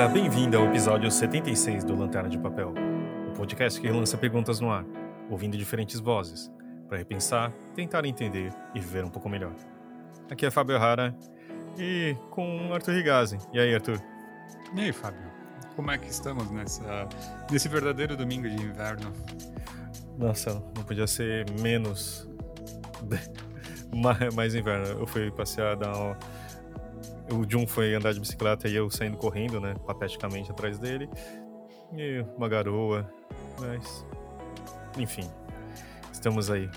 Bem-vinda, bem-vinda ao episódio 76 do Lanterna de Papel, o podcast que lança perguntas no ar, ouvindo diferentes vozes, para repensar, tentar entender e viver um pouco melhor. Aqui é Fábio Rara e com Arthur Rigazzi. E aí, Arthur? E aí, Fábio? Como é que estamos nessa, nesse verdadeiro domingo de inverno? Nossa, não podia ser menos mais inverno. Eu fui passear, dar uma o Jun foi andar de bicicleta e eu saindo correndo, né? Pateticamente atrás dele. E uma garoa. Mas. Enfim. Estamos aí.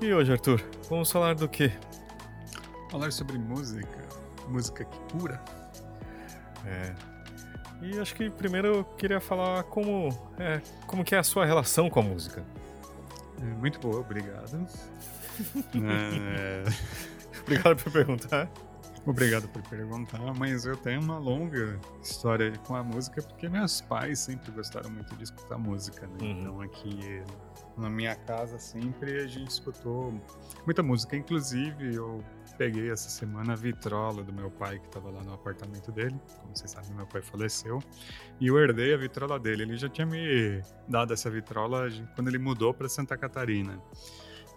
E hoje, Arthur, vamos falar do quê? Falar sobre música. Música que cura. É. E acho que primeiro eu queria falar como, é, como que é a sua relação com a música. É, muito boa, obrigado. é... Obrigado por perguntar. Obrigado por perguntar, mas eu tenho uma longa história com a música porque meus pais sempre gostaram muito de escutar música, né? Uhum. Então aqui na minha casa sempre a gente escutou muita música, inclusive eu peguei essa semana a vitrola do meu pai que estava lá no apartamento dele, como vocês sabem, meu pai faleceu, e eu herdei a vitrola dele. Ele já tinha me dado essa vitrola quando ele mudou para Santa Catarina.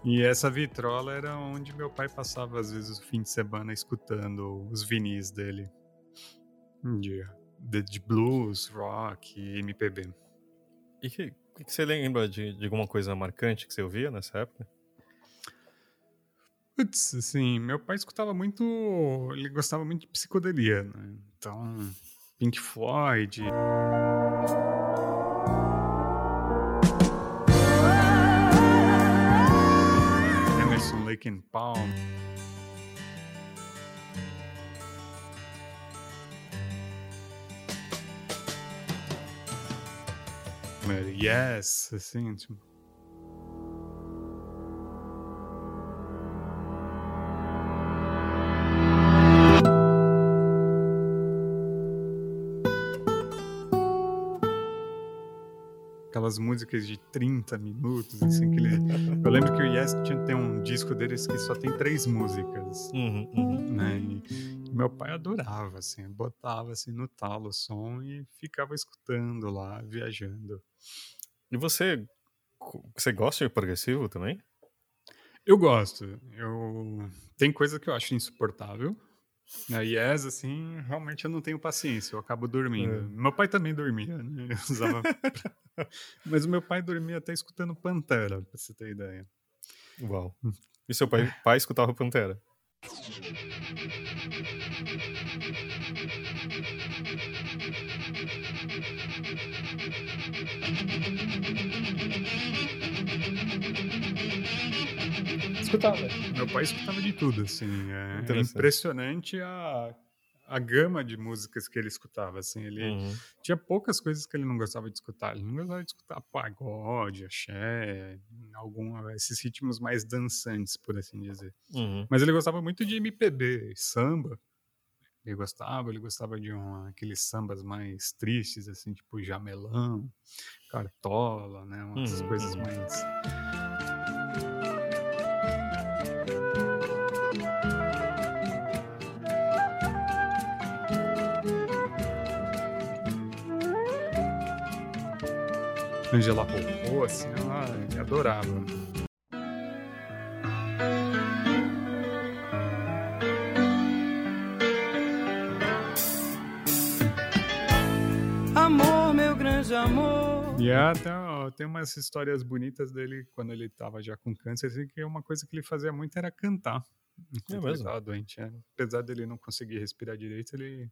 E essa vitrola era onde meu pai passava, às vezes, o fim de semana escutando os vinis dele. De, de, de blues, rock e MPB. E que, que você lembra de, de alguma coisa marcante que você ouvia nessa época? Putz, assim, meu pai escutava muito. Ele gostava muito de psicodelia, né? Então, Pink Floyd. And Palm. Yes, assim, tipo, aquelas músicas de 30 minutos, assim, que ele... Eu lembro que o Yes tinha tem um disco deles que só tem três músicas, uhum, uhum. né? E, e, meu pai adorava, assim, botava assim no talo o som e ficava escutando lá, viajando. E você, você gosta de progressivo também? Eu gosto. Eu tem coisa que eu acho insuportável, na Yes, assim, realmente eu não tenho paciência, eu acabo dormindo. É. Meu pai também dormia, né? Usava... Mas o meu pai dormia até escutando Pantera, pra você ter ideia. Uau. E seu pai, pai escutava Pantera? Escutava. Meu pai escutava de tudo, assim. É, é impressionante a, a gama de músicas que ele escutava, assim. Ele uhum. tinha poucas coisas que ele não gostava de escutar. Ele não gostava de escutar pagode, axé, algum, esses ritmos mais dançantes, por assim dizer. Uhum. Mas ele gostava muito de MPB, samba. Ele gostava, ele gostava de um, aqueles sambas mais tristes, assim, tipo Jamelão, Cartola, né? Umas uhum. coisas mais Angela Rocco, assim, ela adorava. Amor, meu grande amor. E até tem umas histórias bonitas dele quando ele estava já com câncer, assim, que uma coisa que ele fazia muito era cantar. É mesmo? Ele estava doente. É. Apesar dele não conseguir respirar direito, ele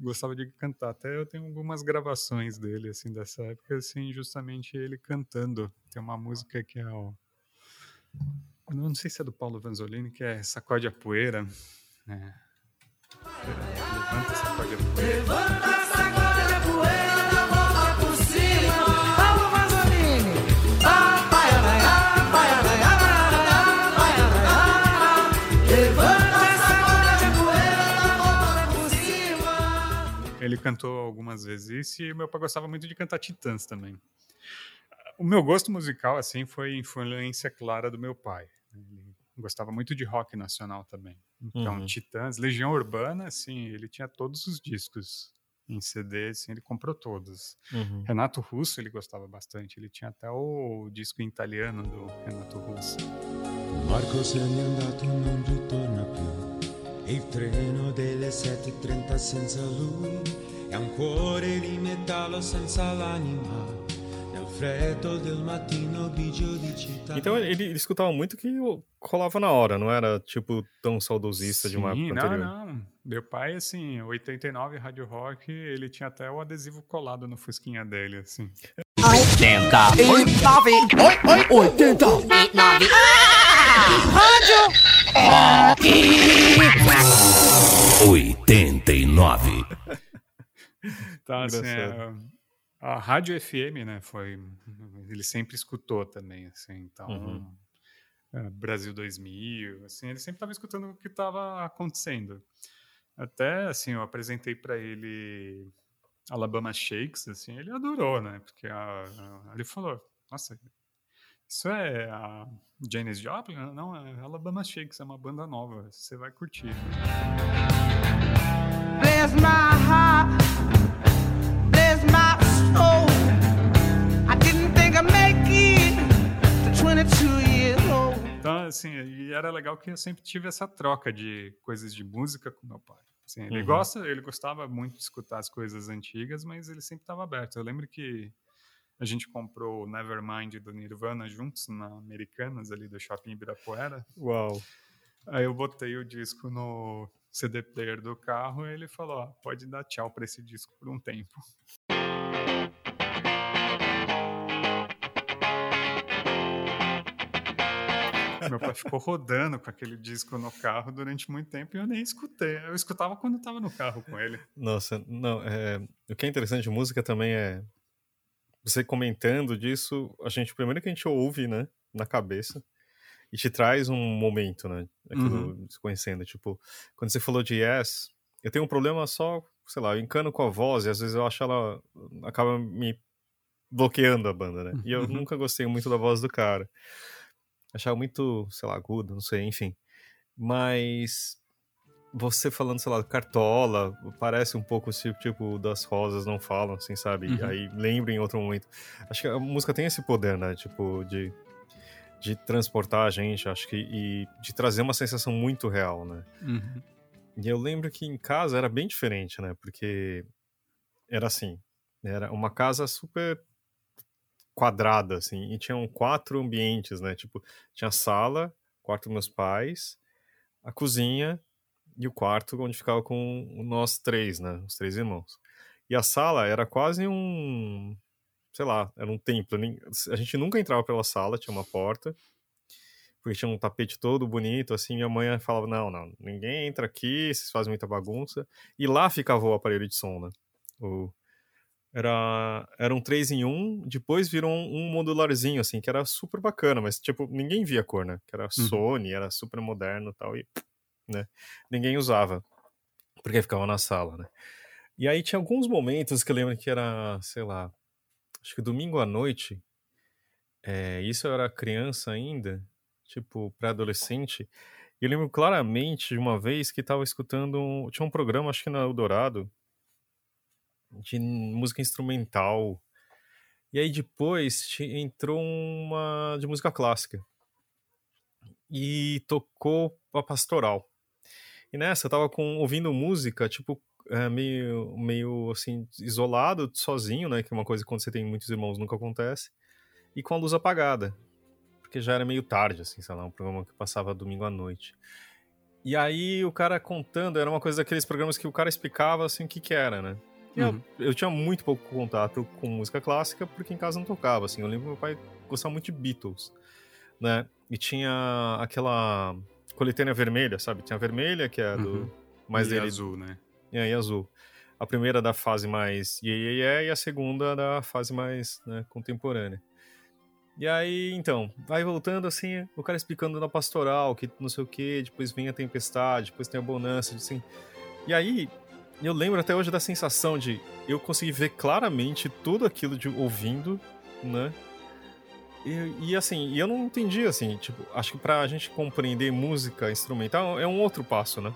Gostava de cantar. Até eu tenho algumas gravações dele, assim, dessa época, assim, justamente ele cantando. Tem uma música que é o... Eu não sei se é do Paulo Vanzolini, que é Sacode a Poeira. É. Levanta, sacode a poeira. Levanta, Ele cantou algumas vezes isso e meu pai gostava muito de cantar Titãs também. O meu gosto musical, assim, foi influência clara do meu pai. Ele gostava muito de rock nacional também. Então, uhum. Titãs, Legião Urbana, assim, ele tinha todos os discos em CD, assim, ele comprou todos. Uhum. Renato Russo, ele gostava bastante. Ele tinha até o disco em italiano do Renato Russo. Marco se n'è andato non ritorna più. Il treno delle 7.30 senza lui. È un cuore di metallo senza l'anima. Então ele, ele, escutava muito que rolava na hora, não era tipo tão saudosista Sim, de uma época não, anterior. não. Meu pai, assim, 89 Rádio Rock, ele tinha até o adesivo colado no fusquinha dele, assim. 80 89 80 89 Rádio Rock 89 Tá, assim, é, a rádio FM, né, foi ele sempre escutou também, assim, então uhum. é, Brasil 2000, assim, ele sempre estava escutando o que estava acontecendo. Até assim, eu apresentei para ele Alabama Shakes, assim, ele adorou, né? Porque a, a, ele falou: "Nossa, isso é a Janis Joplin? Não, é Alabama Shakes, é uma banda nova, você vai curtir." There's my heart, my então, assim, e era legal que eu sempre tive essa troca de coisas de música com meu pai. Assim, ele uhum. gosta, ele gostava muito de escutar as coisas antigas, mas ele sempre estava aberto. Eu lembro que a gente comprou o Nevermind do Nirvana juntos na Americanas ali do Shopping Ibirapuera. Uau. Aí eu botei o disco no CD player do carro e ele falou: ah, pode dar tchau para esse disco por um tempo. Meu pai ficou rodando com aquele disco no carro durante muito tempo e eu nem escutei. Eu escutava quando eu tava no carro com ele. Nossa, não, é, o que é interessante de música também é você comentando disso, a gente primeiro que a gente ouve, né, na cabeça e te traz um momento, né, aquilo uhum. se conhecendo, tipo, quando você falou de Yes, eu tenho um problema só, sei lá, eu encano com a voz e às vezes eu acho ela acaba me bloqueando a banda, né? E eu uhum. nunca gostei muito da voz do cara. Achava muito, sei lá, agudo, não sei, enfim. Mas você falando, sei lá, cartola, parece um pouco tipo, tipo das rosas não falam, assim, sabe? Uhum. Aí lembra em outro momento. Acho que a música tem esse poder, né? Tipo, de, de transportar a gente, acho que, e de trazer uma sensação muito real, né? Uhum. E eu lembro que em casa era bem diferente, né? Porque era assim, era uma casa super quadrada, assim, e tinham quatro ambientes, né? Tipo, tinha a sala, quarto dos meus pais, a cozinha e o quarto onde ficava com nós três, né? Os três irmãos. E a sala era quase um, sei lá, era um templo. A gente nunca entrava pela sala, tinha uma porta, porque tinha um tapete todo bonito, assim. Minha mãe falava: não, não, ninguém entra aqui, vocês fazem muita bagunça. E lá ficava o aparelho de som, né? O, era, era um 3 em 1, depois virou um, um, modularzinho, assim, que era super bacana, mas, tipo, ninguém via a cor, né? Que era uhum. Sony, era super moderno e tal, e, né? Ninguém usava, porque ficava na sala, né? E aí tinha alguns momentos que eu lembro que era, sei lá, acho que domingo à noite, é, isso eu era criança ainda, tipo, pré-adolescente, e eu lembro claramente de uma vez que tava escutando, um, tinha um programa, acho que na Eldorado, de música instrumental. E aí depois entrou uma de música clássica. E tocou a pastoral. E nessa eu tava com, ouvindo música, tipo, é, meio, meio assim, isolado, sozinho, né? Que é uma coisa que quando você tem muitos irmãos nunca acontece. E com a luz apagada. Porque já era meio tarde, assim, sei lá, um programa que passava domingo à noite. E aí o cara contando, era uma coisa daqueles programas que o cara explicava assim o que que era, né? Uhum. Eu, eu, tinha muito pouco contato com música clássica porque em casa não tocava, assim. Eu lembro que meu pai gostava muito de Beatles, né? E tinha aquela coletânea vermelha, sabe? Tinha a vermelha, que é do... Uhum. Mais e dele... azul, né? É, e azul. A primeira da fase mais yeah, e a segunda da fase mais né, contemporânea. E aí, então, vai voltando assim, o cara explicando na pastoral, que não sei o que, depois vem a tempestade, depois tem a bonança, assim. E aí, eu lembro até hoje da sensação de eu conseguir ver claramente tudo aquilo de ouvindo, né? E, e, assim, eu não entendi assim, tipo, acho que pra gente compreender música instrumental é um outro passo, né?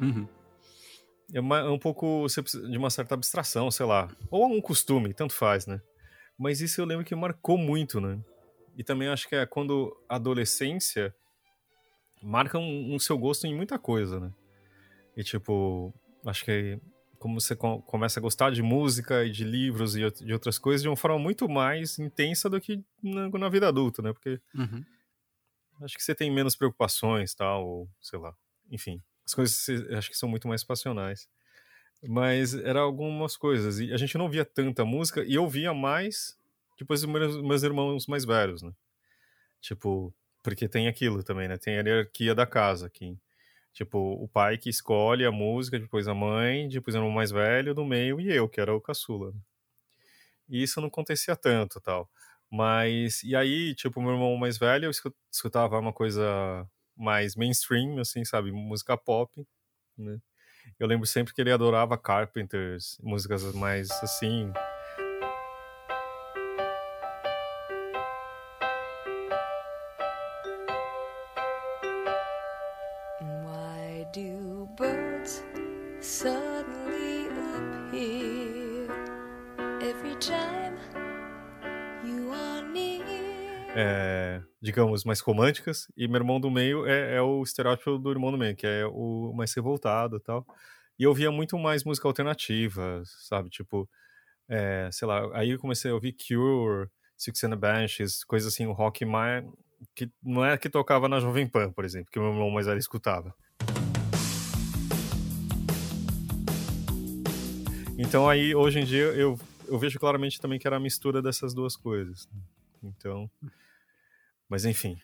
Uhum. É, uma, é um pouco de uma certa abstração, sei lá. Ou um costume, tanto faz, né? Mas isso eu lembro que marcou muito, né? E também acho que é quando a adolescência marca um, um seu gosto em muita coisa, né? E tipo, acho que como você começa a gostar de música e de livros e de outras coisas de uma forma muito mais intensa do que na, na vida adulta, né? Porque uhum. acho que você tem menos preocupações, tal, ou sei lá. Enfim, as coisas acho que são muito mais passionais. Mas era algumas coisas. E a gente não via tanta música e eu via mais depois dos meus, meus irmãos mais velhos, né? Tipo, porque tem aquilo também, né? Tem a hierarquia da casa aqui. Tipo, o pai que escolhe a música, depois a mãe, depois o irmão mais velho, no meio, e eu, que era o caçula. E isso não acontecia tanto, tal. Mas, e aí, tipo, meu irmão mais velho, eu escutava uma coisa mais mainstream, assim, sabe? Música pop, né? Eu lembro sempre que ele adorava Carpenters, músicas mais, assim, digamos, mais românticas, e meu irmão do meio é, é, o estereótipo do irmão do meio, que é o mais revoltado e tal. E eu via muito mais música alternativa, sabe? Tipo, é, sei lá, aí eu comecei a ouvir Cure, Six and the Banshees, coisas assim, o rock mais. que não é que tocava na Jovem Pan, por exemplo, que meu irmão mais velho escutava. Então aí, hoje em dia, eu, eu vejo claramente também que era a mistura dessas duas coisas. Então, mas enfim.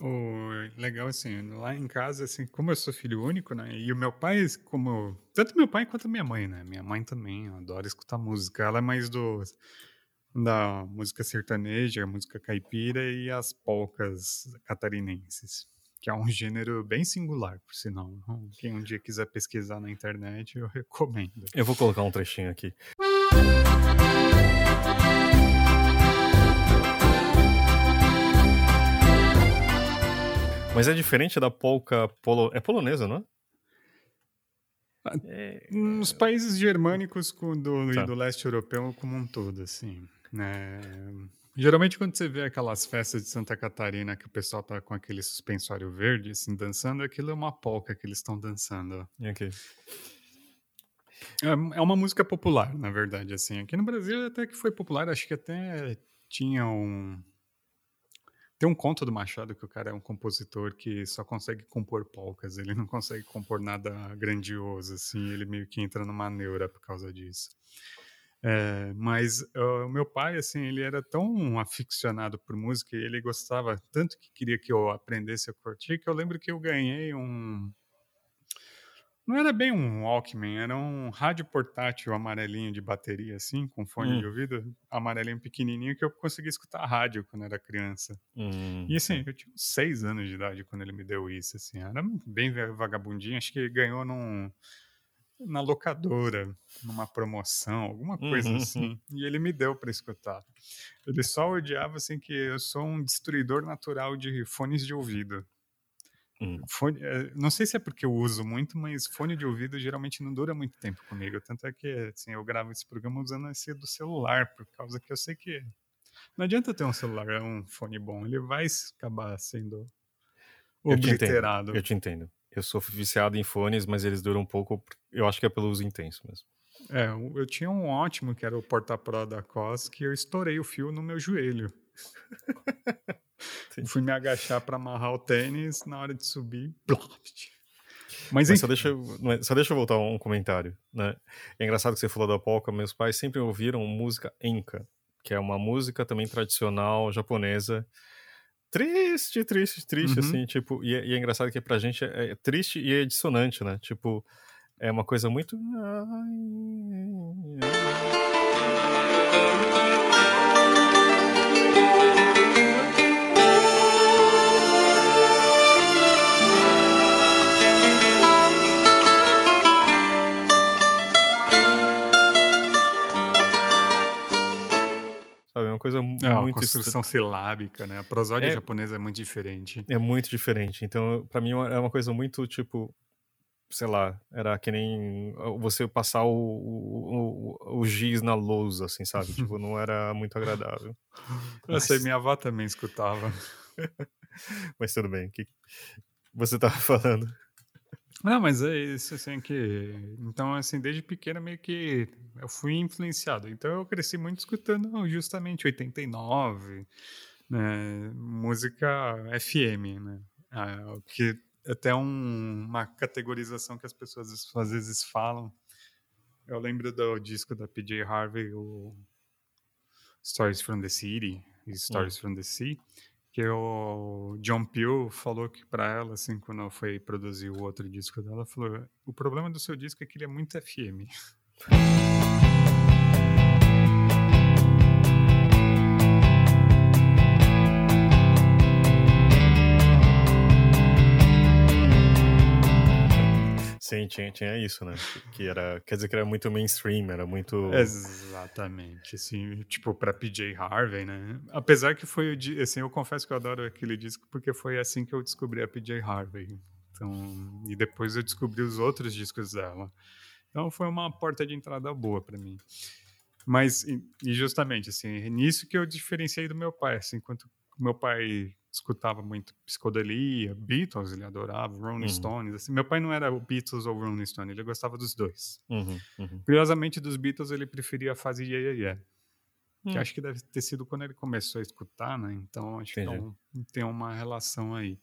O legal assim, lá em casa, assim, como eu sou filho único, né? E o meu pai, como tanto meu pai quanto minha mãe, né? Minha mãe também adora escutar música. Ela é mais do da música sertaneja, música caipira e as polcas catarinenses, que é um gênero bem singular, por sinal. Quem um dia quiser pesquisar na internet, eu recomendo. Eu vou colocar um trechinho aqui. Mas é diferente da polca polo... é polonesa, não é? Ah, é... Nos países germânicos do, tá. do leste europeu como um todo, assim, né? Geralmente quando você vê aquelas festas de Santa Catarina que o pessoal tá com aquele suspensório verde, assim, dançando, aquilo é uma polca que eles estão dançando. Ok. É, é uma música popular, na verdade, assim. Aqui no Brasil até que foi popular, acho que até tinha um tem um conto do Machado que o cara é um compositor que só consegue compor polcas, ele não consegue compor nada grandioso, assim, ele meio que entra numa neura por causa disso. É, mas o uh, meu pai, assim, ele era tão aficionado por música e ele gostava tanto que queria que eu aprendesse a curtir que eu lembro que eu ganhei um, não era bem um Walkman, era um rádio portátil amarelinho de bateria, assim, com fone hum. de ouvido, amarelinho pequenininho, que eu conseguia escutar a rádio quando era criança. Hum. E assim, eu tinha seis anos de idade quando ele me deu isso, assim, era bem vagabundinho, acho que ele ganhou num, na locadora, numa promoção, alguma coisa uhum. assim, e ele me deu para escutar. Ele só odiava, assim, que eu sou um destruidor natural de fones de ouvido. Hum. Fone, eh, não sei se é porque eu uso muito, mas fone de ouvido geralmente não dura muito tempo comigo. Tanto é que assim, eu gravo esse programa usando esse do celular, por causa que eu sei que não adianta ter um celular, é um fone bom, ele vai acabar sendo obliterado. Eu te entendo. Eu, te entendo. eu sou viciado em fones, mas eles duram um pouco, eu acho que é pelo uso intenso mesmo. É, eu tinha um ótimo que era o Porta Pro da COS, que eu estourei o fio no meu joelho. Fui me agachar para amarrar o tênis, na hora de subir, Mas, Mas só, deixa, é, só deixa eu voltar um comentário, né? É engraçado que você falou da polka, meus pais sempre ouviram música enka, que é uma música também tradicional japonesa. Triste, triste, triste, uhum. assim, tipo, e é, e é, engraçado que pra gente é, é triste e é dissonante, né? Tipo, é uma coisa muito. uma coisa é, muito. construção silábica, né? A prosódia é... japonesa é muito diferente. É muito diferente. Então, para mim, é, é uma coisa muito tipo. Sei lá, era que nem você passar o, o, o, o giz na lousa, assim, sabe? tipo, não era muito agradável. Mas... Eu sei, minha avó também escutava. Mas tudo bem, o que você tava falando? Não, mas é isso, assim, que... Então, assim, desde pequena meio que eu fui influenciado. Então, eu cresci muito escutando justamente 89, né? Música FM, né? Ah, que até um, uma categorização que as pessoas às vezes falam. Eu lembro do disco da PJ Harvey, o Stories from the City, Stories hum. from the Sea, que o John Peel falou que para ela, assim, quando foi produzir o outro disco dela, falou: o problema do seu disco é que ele é muito FM. Sim, tinha, tinha isso, né? Que era, quer dizer que era muito mainstream, era muito. Exatamente, assim, tipo, pra PJ Harvey, né? Apesar que foi, assim, eu confesso que eu adoro aquele disco porque foi assim que eu descobri a PJ Harvey. Então, e depois eu descobri os outros discos dela. Então foi uma porta de entrada boa para mim. Mas, e justamente, assim, nisso que eu diferenciei do meu pai, assim, enquanto meu pai escutava muito psicodelia, Beatles, ele adorava, Rolling uhum. Stones. Assim, meu pai não era o Beatles ou Rolling Stones, ele gostava dos dois. Uhum, uhum. Curiosamente, dos Beatles, ele preferia a fase Yeah Yeah Yeah. Que hum. acho que deve ter sido quando ele começou a escutar, né? Então, acho Entendi. que é um, tem uma relação aí.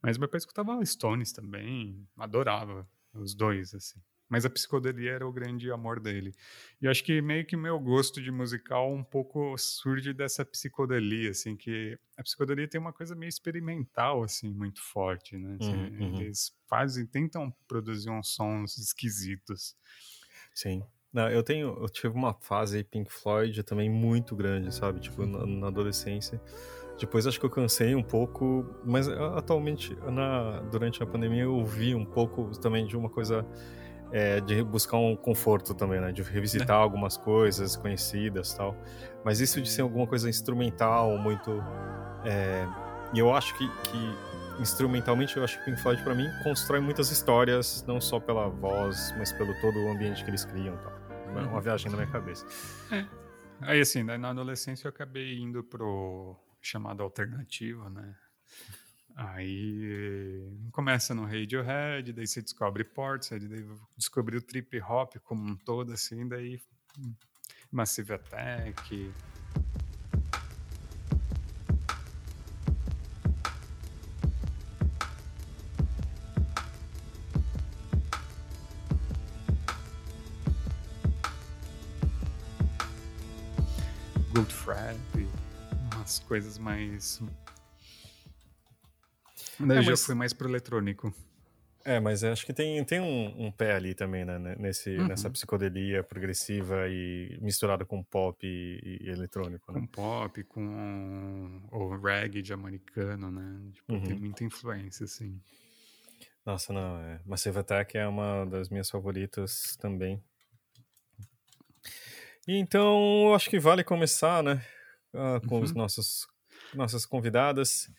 Mas meu pai escutava Stones também, adorava os dois, assim. Mas a psicodelia era o grande amor dele. E acho que meio que meu gosto de musical um pouco surge dessa psicodelia, assim, que a psicodelia tem uma coisa meio experimental, assim, muito forte, né? Assim, uhum, uhum. Eles fazem, tentam produzir uns sons esquisitos. Sim. Não, eu tenho, eu tive uma fase Pink Floyd também muito grande, sabe? Tipo, na, na adolescência. Depois acho que eu cansei um pouco, mas atualmente, na, durante a pandemia, eu ouvi um pouco também de uma coisa é, de buscar um conforto também, né? De revisitar é. algumas coisas conhecidas tal. Mas isso de ser alguma coisa instrumental, muito. É, e eu acho que, que, instrumentalmente, eu acho que Pink Floyd, para mim, constrói muitas histórias, não só pela voz, mas pelo todo o ambiente que eles criam tal. É uma uhum. viagem na minha cabeça. É. Aí, assim, na adolescência eu acabei indo pro chamado alternativo, né? Aí começa no Radiohead, daí você descobre Portishead, daí descobriu trip hop como um todo, assim, daí Massive Attack. Good umas coisas mais Daí é, já fui mais pro eletrônico. É, mas acho que tem, tem um, um pé ali também, né? Nesse, uhum. Nessa psicodelia progressiva e misturada com pop e, e eletrônico, né? Com pop, com o reggae de americano, né? Tipo, uhum. Tem muita influência, assim. Nossa, não, é. Massive Attack é uma das minhas favoritas também. E então, eu acho que vale começar, né? Uh, com uhum. os nossos nossas convidadas.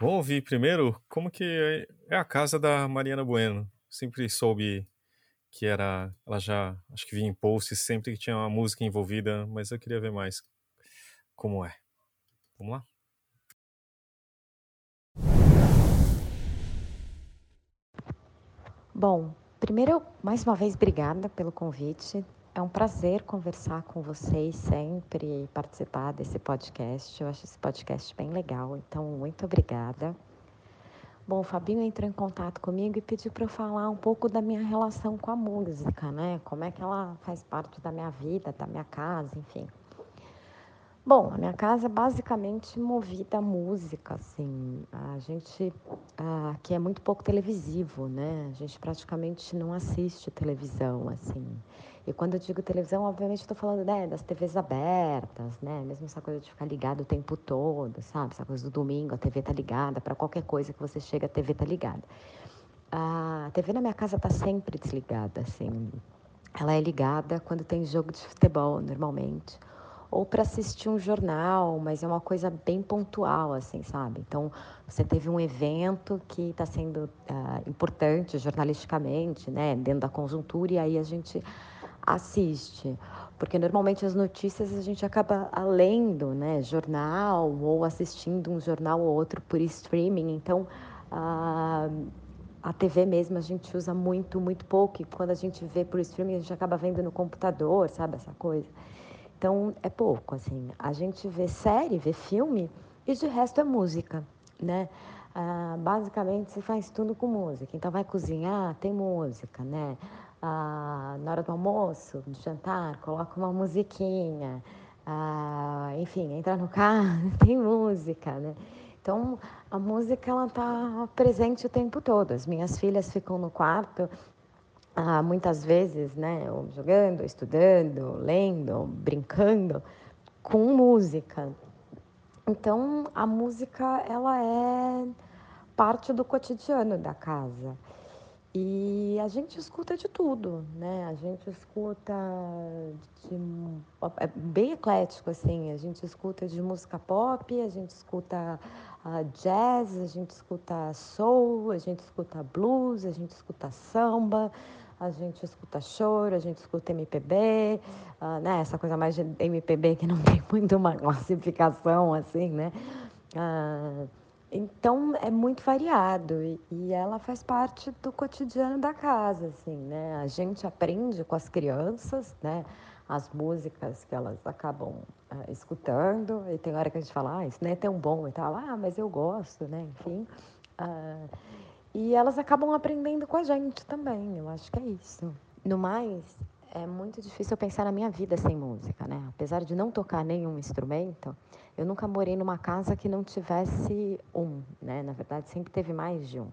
Vamos ouvir primeiro como que é a casa da Mariana Bueno. Sempre soube que era, ela já, acho que via em posts sempre que tinha uma música envolvida, mas eu queria ver mais como é. Vamos lá? Bom, primeiro, mais uma vez, obrigada pelo convite. É um prazer conversar com vocês sempre e participar desse podcast. Eu acho esse podcast bem legal, então muito obrigada. Bom, o Fabinho entrou em contato comigo e pediu para eu falar um pouco da minha relação com a música, né? Como é que ela faz parte da minha vida, da minha casa, enfim. Bom, a minha casa é basicamente movida a música, assim. A gente aqui é muito pouco televisivo, né? A gente praticamente não assiste televisão, assim. E quando eu digo televisão, obviamente estou falando né, das TVs abertas, né? Mesmo essa coisa de ficar ligado o tempo todo, sabe? Essa coisa do domingo, a TV tá ligada, para qualquer coisa que você chega, a TV tá ligada. A TV na minha casa tá sempre desligada, assim. Ela é ligada quando tem jogo de futebol, normalmente, ou para assistir um jornal, mas é uma coisa bem pontual, assim, sabe? Então, você teve um evento que está sendo uh, importante jornalisticamente, né, dentro da conjuntura, e aí a gente assiste. Porque normalmente as notícias a gente acaba lendo, né, jornal, ou assistindo um jornal ou outro por streaming, então. Uh, a TV mesmo a gente usa muito, muito pouco. E quando a gente vê por streaming, a gente acaba vendo no computador, sabe? Essa coisa. Então, é pouco, assim. A gente vê série, vê filme e de resto é música, né? Ah, basicamente, se faz tudo com música. Então, vai cozinhar, tem música, né? Ah, na hora do almoço, do jantar, coloca uma musiquinha. Ah, enfim, entra no carro, tem música, né? Então, a música ela está presente o tempo todo. As minhas filhas ficam no quarto ah, muitas vezes, né, jogando, estudando, lendo, brincando com música. Então, a música ela é parte do cotidiano da casa. E a gente escuta de tudo, né? A gente escuta de, é bem eclético assim. A gente escuta de música pop, a gente escuta uh, jazz, a gente escuta soul, a gente escuta blues, a gente escuta samba, a gente escuta choro, a gente escuta MPB, uh, né? Essa coisa mais de MPB que não tem muito uma classificação assim, né? Uh, então é muito variado e, e, ela faz parte do cotidiano da casa, assim, né? A gente aprende com as crianças, né? As músicas que elas acabam uh, escutando e tem hora que a gente fala, ah, isso não é tão bom e tal, ah, mas eu gosto, né? Enfim. Uh, e elas acabam aprendendo com a gente também, eu acho que é isso. No mais, é muito difícil pensar na minha vida sem música, né? Apesar de não tocar nenhum instrumento, eu nunca morei numa casa que não tivesse um, né? Na verdade, sempre teve mais de um.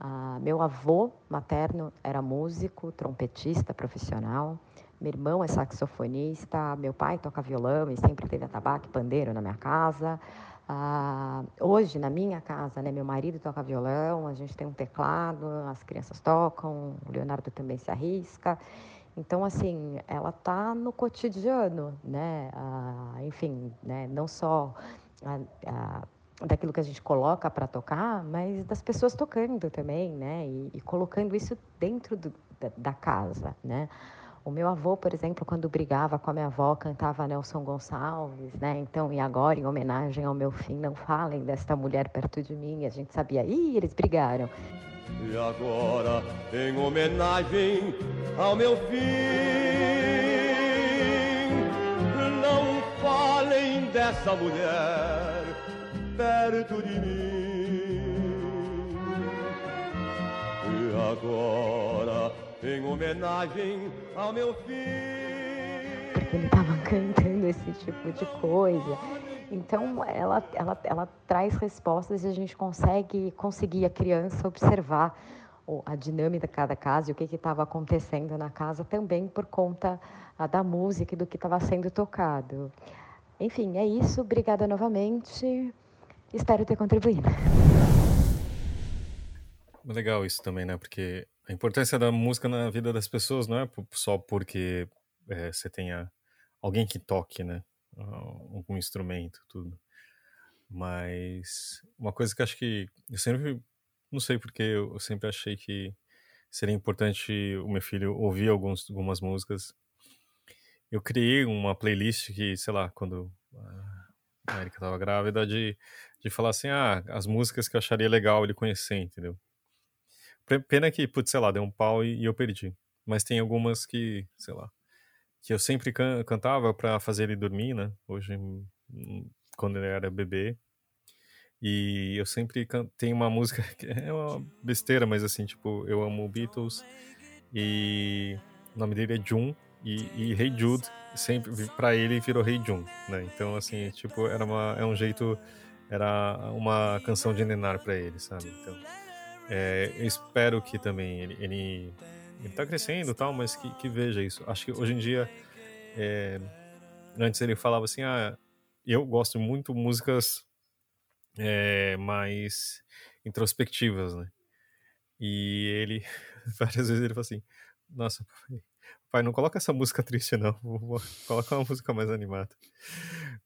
Ah, meu avô materno era músico, trompetista profissional. Meu irmão é saxofonista. Meu pai toca violão e sempre teve atabaque, pandeiro na minha casa. Ah, hoje, na minha casa, né, meu marido toca violão, a gente tem um teclado, as crianças tocam, o Leonardo também se arrisca. Então, assim, ela está no cotidiano, né? Ah, enfim, né? não só daquilo que a gente coloca para tocar, mas das pessoas tocando também, né? E, e colocando isso dentro do, da, da casa, né? O meu avô, por exemplo, quando brigava com a minha avó, cantava Nelson Gonçalves, né? Então, e agora, em homenagem ao meu fim, não falem desta mulher perto de mim. A gente sabia, ih, eles brigaram. E agora, em homenagem ao meu fim, não falem dessa mulher perto de mim. E agora, em homenagem ao meu filho. Porque ele estava cantando esse tipo de coisa. Então, ela, ela, ela traz respostas e a gente consegue conseguir a criança observar a dinâmica de cada casa e o que estava acontecendo na casa também por conta a, da música e do que estava sendo tocado. Enfim, é isso. Obrigada novamente. Espero ter contribuído. Legal isso também, né? Porque a importância da música na vida das pessoas não é só porque é, você tenha alguém que toque, né? Algum instrumento, tudo. Mas uma coisa que acho que eu sempre, não sei porque eu sempre achei que seria importante o meu filho ouvir alguns, algumas músicas. Eu criei uma playlist que, sei lá, quando a Erika estava grávida, de, de falar assim, ah, as músicas que eu acharia legal ele conhecer, entendeu? Pena que, putz, sei lá, deu um pau e, e eu perdi. Mas tem algumas que, sei lá, que eu sempre can cantava para fazer ele dormir, né? Hoje, hum, quando ele era bebê. E eu sempre tenho uma música que é uma besteira, mas assim, tipo, eu amo Beatles e o nome dele é June e, e Hey Jude sempre para ele virou Hey June, né? Então assim, tipo, era uma é um jeito era uma canção de nenar para ele, sabe? Então, é, eu espero que também ele, ele, ele tá crescendo tal, mas que, que, veja isso. Acho que hoje em dia, é, antes ele falava assim, ah, eu gosto muito músicas é, mais introspectivas, né? E ele, várias vezes ele fala assim, nossa, pai, não coloca essa música triste, não. Coloca uma música mais animada.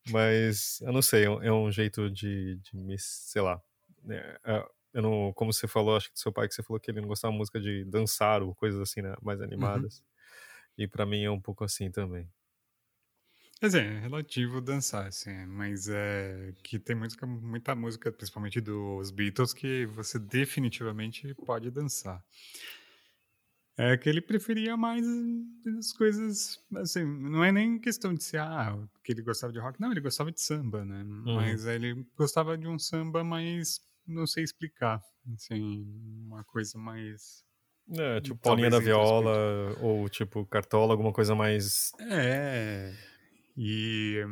Mas, eu não sei, é um é jeito de, de me, sei lá. É, é, eu não, como você falou, acho que do seu pai, que você falou que ele não gostava de música de dançar ou coisas assim, né, mais uhum. animadas. Uhum. E para mim é um pouco assim também. Quer dizer, é relativo dançar, assim, mas é que tem música, muita música, principalmente dos Beatles, que você definitivamente pode dançar. É que ele preferia mais as coisas, assim, não é nem questão de ser, ah, que ele gostava de rock, não, ele gostava de samba, né? Uhum. Mas ele gostava de um samba mais, não sei explicar, assim, uma coisa mais é, tipo Paulinha da Viola, ou tipo Cartola, alguma coisa mais. É. E,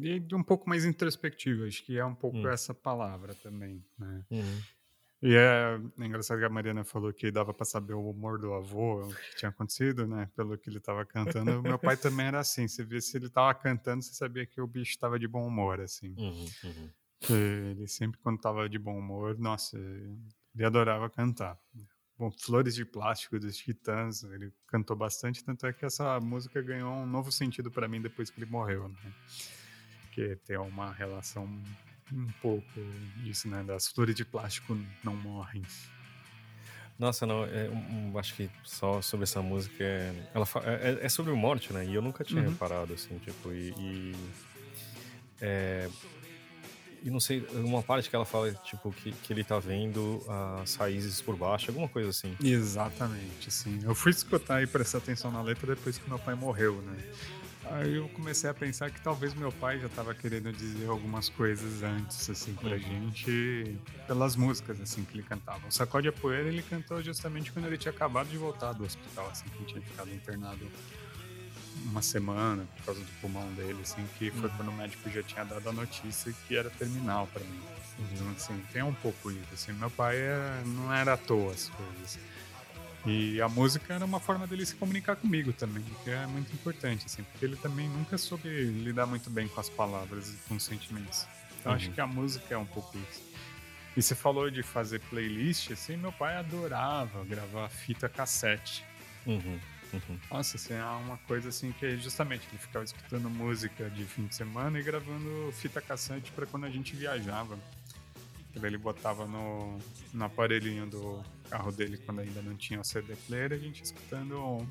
e um pouco mais introspectivo, acho que é um pouco hum. essa palavra também, né? Uhum. E é, é, engraçado que a Mariana falou que dava para saber o humor do avô, o que tinha acontecido, né? Pelo que ele estava cantando. Meu pai também era assim. Você via se ele estava cantando, você sabia que o bicho estava de bom humor, assim. Uhum, uhum. Ele sempre, quando estava de bom humor, nossa, ele adorava cantar. Bom, Flores de Plástico dos Titãs, ele cantou bastante, tanto é que essa música ganhou um novo sentido para mim depois que ele morreu, né? Que tem uma relação um pouco disso, né? Das flores de plástico não morrem. Nossa, não, é, um, acho que só sobre essa música, é, ela é, é, sobre morte, né? E eu nunca tinha uhum. reparado, assim, tipo, e, e é, e não sei, uma parte que ela fala, tipo, que, que ele tá vendo as raízes por baixo, alguma coisa assim. Exatamente, sim. Eu fui escutar e prestar atenção na letra depois que meu pai morreu, né? Aí eu comecei a pensar que talvez meu pai já tava querendo dizer algumas coisas antes, assim, pra uhum. gente, pelas músicas, assim, que ele cantava. O Sacode a Poeira ele cantou justamente quando ele tinha acabado de voltar do hospital, assim, que ele tinha ficado internado uma semana por causa do pulmão dele, assim, que foi uhum. quando o médico já tinha dado a notícia que era terminal para mim. Então, assim, tem um pouco isso. Assim, meu pai é, não era à toa as coisas. E a música era uma forma dele se comunicar comigo também, que é muito importante, assim, porque ele também nunca soube lidar muito bem com as palavras e com os sentimentos. Então, uhum. acho que a música é um pouco isso. E você falou de fazer playlist, assim, meu pai adorava gravar fita cassete. Uhum. Uhum. Nossa, assim, é uma coisa assim que justamente ele ficava escutando música de fim de semana e gravando fita cassete para quando a gente viajava. Ele botava no, no aparelhinho do carro dele quando ainda não tinha o CD player, a gente escutando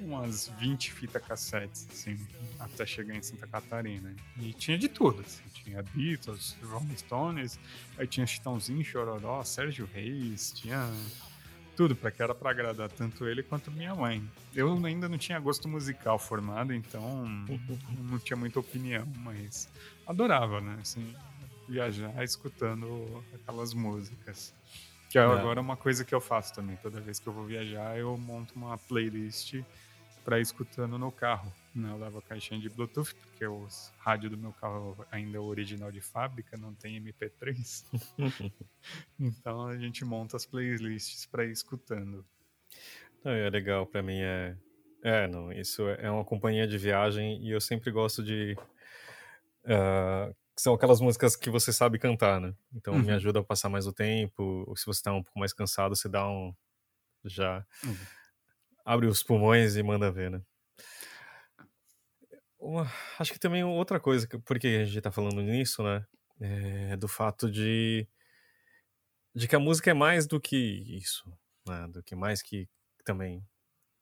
umas 20 fitas cassetes, assim, até chegar em Santa Catarina. E tinha de tudo, assim, tinha Beatles, Rolling Stones, aí tinha Chitãozinho, Chororó, Sérgio Reis, tinha tudo, para que era para agradar tanto ele quanto minha mãe. Eu ainda não tinha gosto musical formado, então não tinha muita opinião, mas adorava, né? Assim, viajar escutando aquelas músicas. Que é. agora é uma coisa que eu faço também. Toda vez que eu vou viajar, eu monto uma playlist para ir escutando no carro. Né? Eu levo a caixinha de Bluetooth, porque o rádio do meu carro ainda é original de fábrica, não tem MP3. então a gente monta as playlists para ir escutando. é legal, para mim é. É, não, isso é uma companhia de viagem e eu sempre gosto de. Uh, são aquelas músicas que você sabe cantar, né? Então uhum. me ajuda a passar mais o tempo. Ou se você tá um pouco mais cansado, você dá um. Já. Uhum. Abre os pulmões e manda ver, né? Uma, acho que também outra coisa, porque a gente tá falando nisso, né? É do fato de, de que a música é mais do que isso, né? Do que mais que também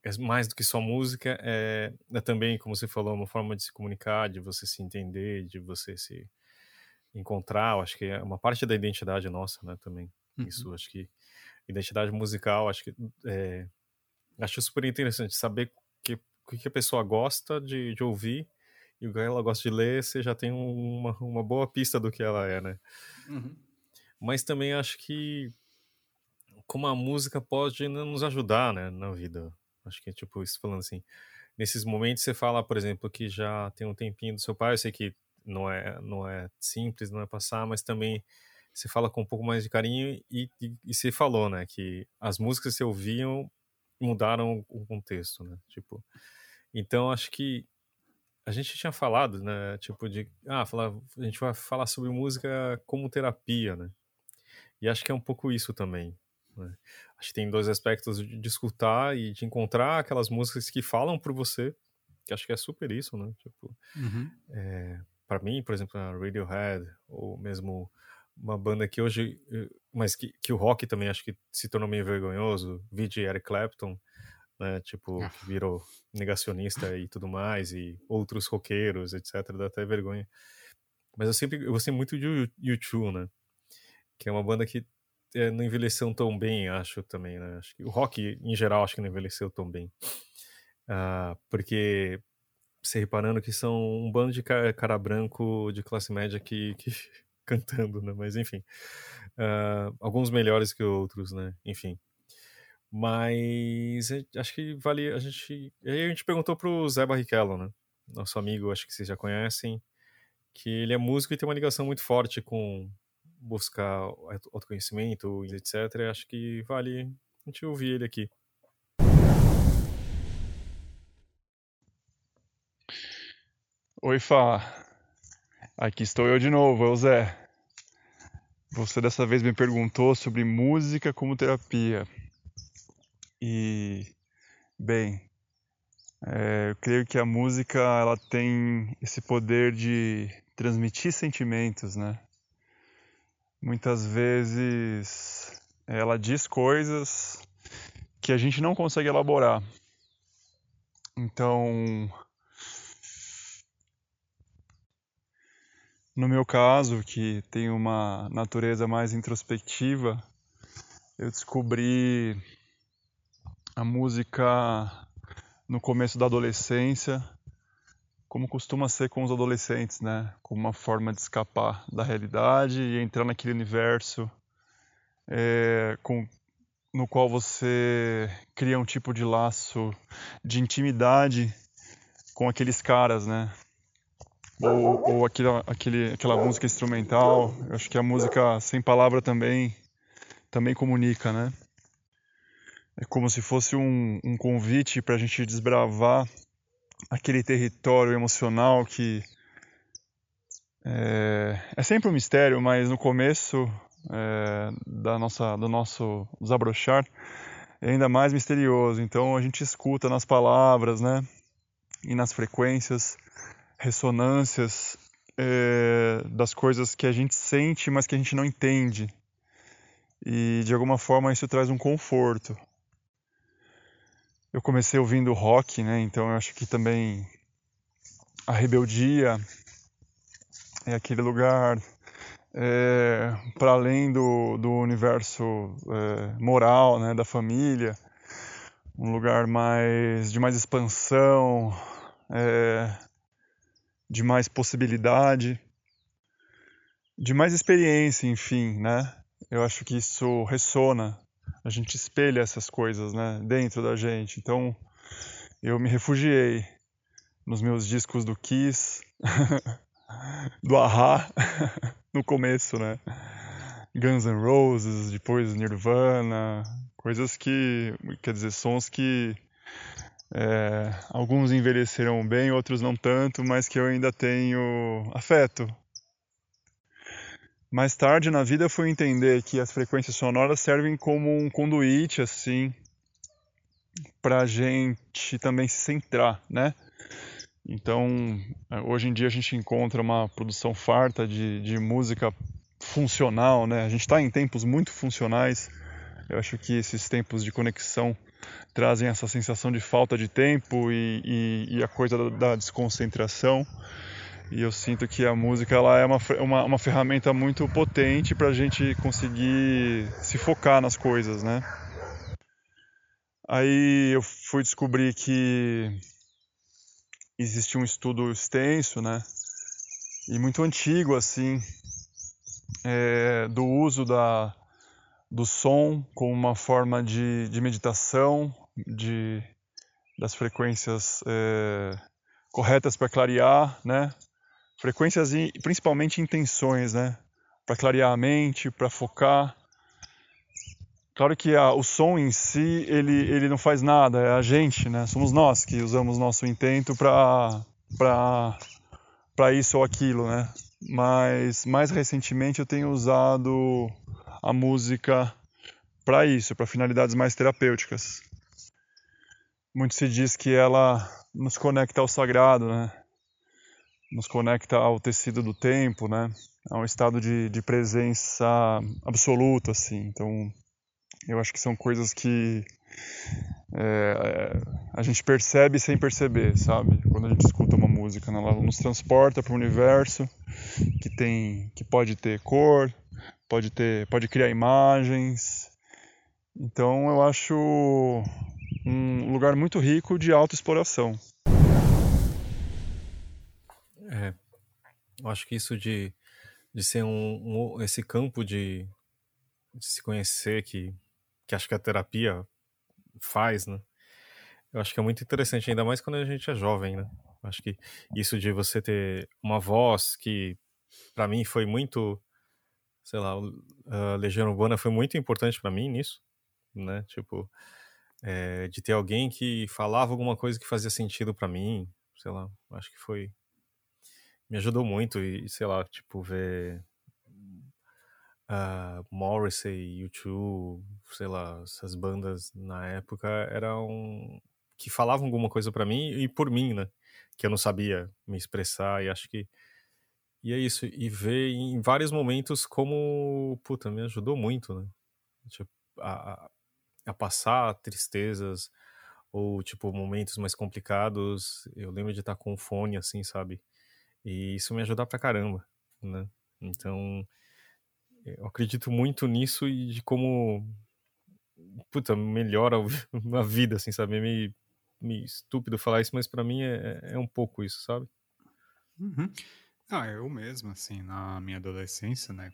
é mais do que só música, é, é, também, como você falou, uma forma de se comunicar, de você se entender, de você se encontrar. Eu acho que é uma parte da identidade nossa, né? Também. Uhum. Isso, acho que identidade musical, acho que é, acho super interessante saber o que a pessoa gosta de, de ouvir e o que ela gosta de ler, você já tem uma, uma boa pista do que ela é, né? Uhum. Mas também acho que como a música pode nos ajudar, né, na vida. Acho que, tipo, isso falando assim, nesses momentos você fala, por exemplo, que já tem um tempinho do seu pai, eu sei que não é, não é simples, não é passar, mas também você fala com um pouco mais de carinho e, e, e você falou, né, que as músicas que você ouviam mudaram o contexto, né, tipo... Então, acho que a gente tinha falado, né? Tipo, de. Ah, falar, a gente vai falar sobre música como terapia, né? E acho que é um pouco isso também. Né? acho que tem dois aspectos de, de escutar e de encontrar aquelas músicas que falam por você, que acho que é super isso, né? Tipo, uhum. é, para mim, por exemplo, a Radiohead, ou mesmo uma banda que hoje, eh, mas que, que o rock também acho que se tornou meio vergonhoso, vide Eric Clapton, né, tipo, ah. que virou negacionista e tudo mais, e outros roqueiros, etc, dá até vergonha. Mas eu sempre eu gostei muito de U2, né, que é uma banda que é, não envelheceu tão bem, acho também, né, acho que o rock em geral acho que não envelheceu tão bem. Uh, porque você reparando que são um bando de cara, cara branco de classe média que, que cantando, né? Mas enfim, uh, alguns melhores que outros, né? Enfim. Mas acho que vale a gente. E aí a gente perguntou pro Zé Barrichello, né? Nosso amigo, acho que vocês já conhecem, que ele é músico e tem uma ligação muito forte com buscar autoconhecimento, etc. Acho que vale a gente ouvir ele aqui. Oi, Fá. Aqui estou eu de novo, é o Zé. Você dessa vez me perguntou sobre música como terapia. E, bem, é, eu creio que a música ela tem esse poder de transmitir sentimentos, né? Muitas vezes ela diz coisas que a gente não consegue elaborar. Então, No meu caso, que tem uma natureza mais introspectiva, eu descobri a música no começo da adolescência, como costuma ser com os adolescentes, né? Como uma forma de escapar da realidade e entrar naquele universo é, com, no qual você cria um tipo de laço de intimidade com aqueles caras, né? ou, ou aquele, aquele, aquela música instrumental. Eu acho que a música sem palavra também, também comunica, né? É como se fosse um, um convite para a gente desbravar aquele território emocional que é, é, sempre um mistério, mas no começo é, da nossa, do nosso desabrochar é ainda mais misterioso. Então a gente escuta nas palavras, né? E nas frequências ressonâncias é, das coisas que a gente sente, mas que a gente não entende. E de alguma forma isso traz um conforto. Eu comecei ouvindo rock, né? Então eu acho que também a rebeldia é aquele lugar é, para além do, do universo é, moral, né, da família, um lugar mais de mais expansão, é, de mais possibilidade, de mais experiência, enfim, né? Eu acho que isso ressona, a gente espelha essas coisas, né, dentro da gente. Então, eu me refugiei nos meus discos do Kiss, do Ahá, no começo, né? Guns N' Roses, depois Nirvana, coisas que, quer dizer, sons que é, alguns envelheceram bem, outros não tanto, mas que eu ainda tenho afeto. Mais tarde na vida eu fui entender que as frequências sonoras servem como um conduíte, assim, a gente também se centrar, né? Então, hoje em dia a gente encontra uma produção farta de, de música funcional, né? A gente está em tempos muito funcionais. Eu acho que esses tempos de conexão trazem essa sensação de falta de tempo e, e, e a coisa da, da, desconcentração. E eu sinto que a música ela é uma, uma, uma ferramenta muito potente para a gente conseguir se focar nas coisas, né? Aí eu fui descobrir que existe um estudo extenso, né? E muito antigo, assim, é, do uso da, do som como uma forma de, de meditação, de, das frequências é, corretas para clarear, né? Frequências e principalmente intenções, né? Para clarear a mente, para focar. Claro que a, o som em si ele, ele não faz nada, é a gente, né? Somos nós que usamos nosso intento para para isso ou aquilo, né? Mas mais recentemente eu tenho usado a música para isso, para finalidades mais terapêuticas. Muito se diz que ela nos conecta ao sagrado, né? Nos conecta ao tecido do tempo, né? A um estado de, de presença absoluta, assim. Então, eu acho que são coisas que é, a gente percebe sem perceber, sabe? Quando a gente escuta uma música, né? ela nos transporta para o universo que tem, que pode ter cor, pode ter, pode criar imagens. Então eu acho um lugar muito rico de autoexploração. É, eu acho que isso de, de ser um, um esse campo de, de se conhecer que que acho que a terapia faz, né? Eu acho que é muito interessante, ainda mais quando a gente é jovem, né? Acho que isso de você ter uma voz que, para mim, foi muito, sei lá, a Legião Urbana foi muito importante para mim nisso, né? Tipo, é, de ter alguém que falava alguma coisa que fazia sentido para mim, sei lá, acho que foi me ajudou muito e sei lá, tipo ver uh, Morrissey, U2, sei lá, essas bandas na época eram que falavam alguma coisa para mim e por mim, né? Que eu não sabia me expressar e acho que e é isso e ver em vários momentos como puta me ajudou muito, né? Tipo, a, a passar tristezas ou tipo momentos mais complicados. Eu lembro de estar com fone assim, sabe? E isso me ajudar pra caramba, né? Então, eu acredito muito nisso e de como puta, melhora a vida, assim, sabe? É meio, estúpido falar isso, mas para mim é, é um pouco isso, sabe? Uhum. Ah, eu mesmo, assim, na minha adolescência, né?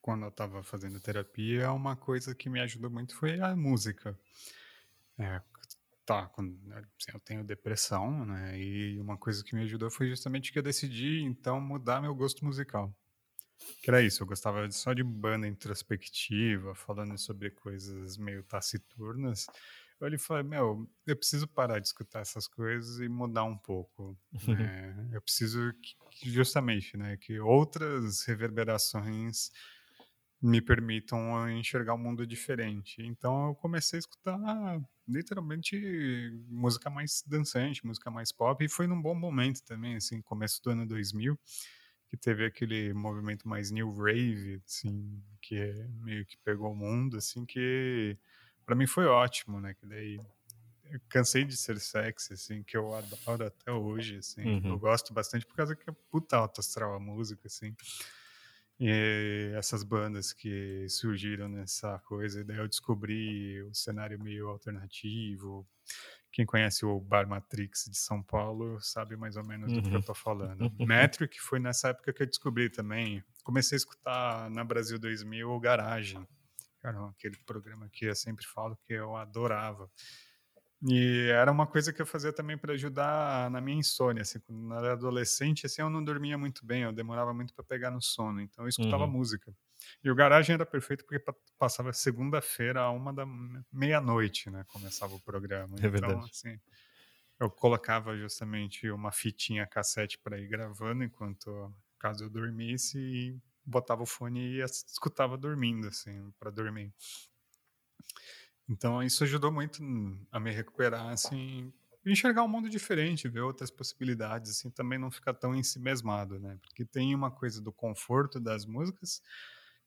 Quando eu tava fazendo terapia, uma coisa que me ajudou muito foi a música. É, tá, quando, assim, eu tenho depressão, né? E uma coisa que me ajudou foi justamente que eu decidi, então, mudar meu gosto musical. Que era isso, eu gostava só de banda introspectiva, falando sobre coisas meio taciturnas. Eu olhei e falei, meu, eu preciso parar de escutar essas coisas e mudar um pouco. Né? Eu preciso que, justamente, né, que outras reverberações me permitam enxergar um mundo diferente. Então eu comecei a escutar literalmente música mais dançante, música mais pop, e foi num bom momento também, assim, começo do ano 2000 que teve aquele movimento mais new rave, assim, que é meio que pegou o mundo, assim, que para mim foi ótimo, né? Que daí eu cansei de ser sexy, assim, que eu adoro até hoje, assim. Uhum. Eu gosto bastante por causa que é puta alto astral a música, assim. E essas bandas que surgiram nessa coisa, e daí eu descobri o cenário meio alternativo, quem conhece o Bar Matrix de São Paulo sabe mais ou menos uhum. do que eu estou uhum. falando. Metric foi nessa época que eu descobri também. Comecei a escutar na Brasil 2000 o Garagem. Aquele programa que eu sempre falo que eu adorava. E era uma coisa que eu fazia também para ajudar na minha insônia. Assim, quando eu era adolescente, assim, eu não dormia muito bem, eu demorava muito para pegar no sono. Então eu escutava uhum. música. E o Garagem era perfeito porque passava segunda-feira a uma da meia-noite, né? Começava o programa. É então, verdade. assim, eu colocava justamente uma fitinha cassete para ir gravando enquanto caso eu dormisse e botava o fone e escutava dormindo, assim, para dormir. Então isso ajudou muito a me recuperar, assim, enxergar um mundo diferente, ver outras possibilidades, assim, também não ficar tão ensimesmado, né? Porque tem uma coisa do conforto das músicas,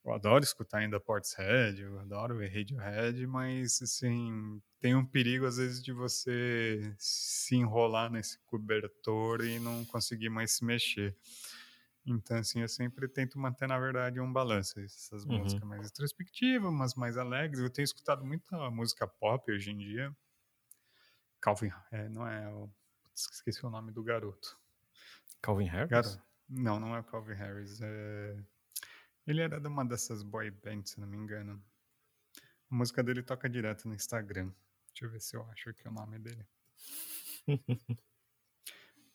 eu adoro escutar ainda Portishead, eu adoro ver Radiohead, mas assim, tem um perigo às vezes de você se enrolar nesse cobertor e não conseguir mais se mexer. Então, assim, eu sempre tento manter, na verdade, um balanço. Essas uhum. músicas mais introspectivas, mas mais alegres. Eu tenho escutado muita música pop hoje em dia. Calvin, é, não é o... Esqueci o nome do garoto. Calvin Harris? Garoto. Não, não é o Calvin Harris. É... Ele era de uma dessas boy bands, se não me engano. A música dele toca direto no Instagram. Deixa eu ver se eu acho aqui o nome dele. uh,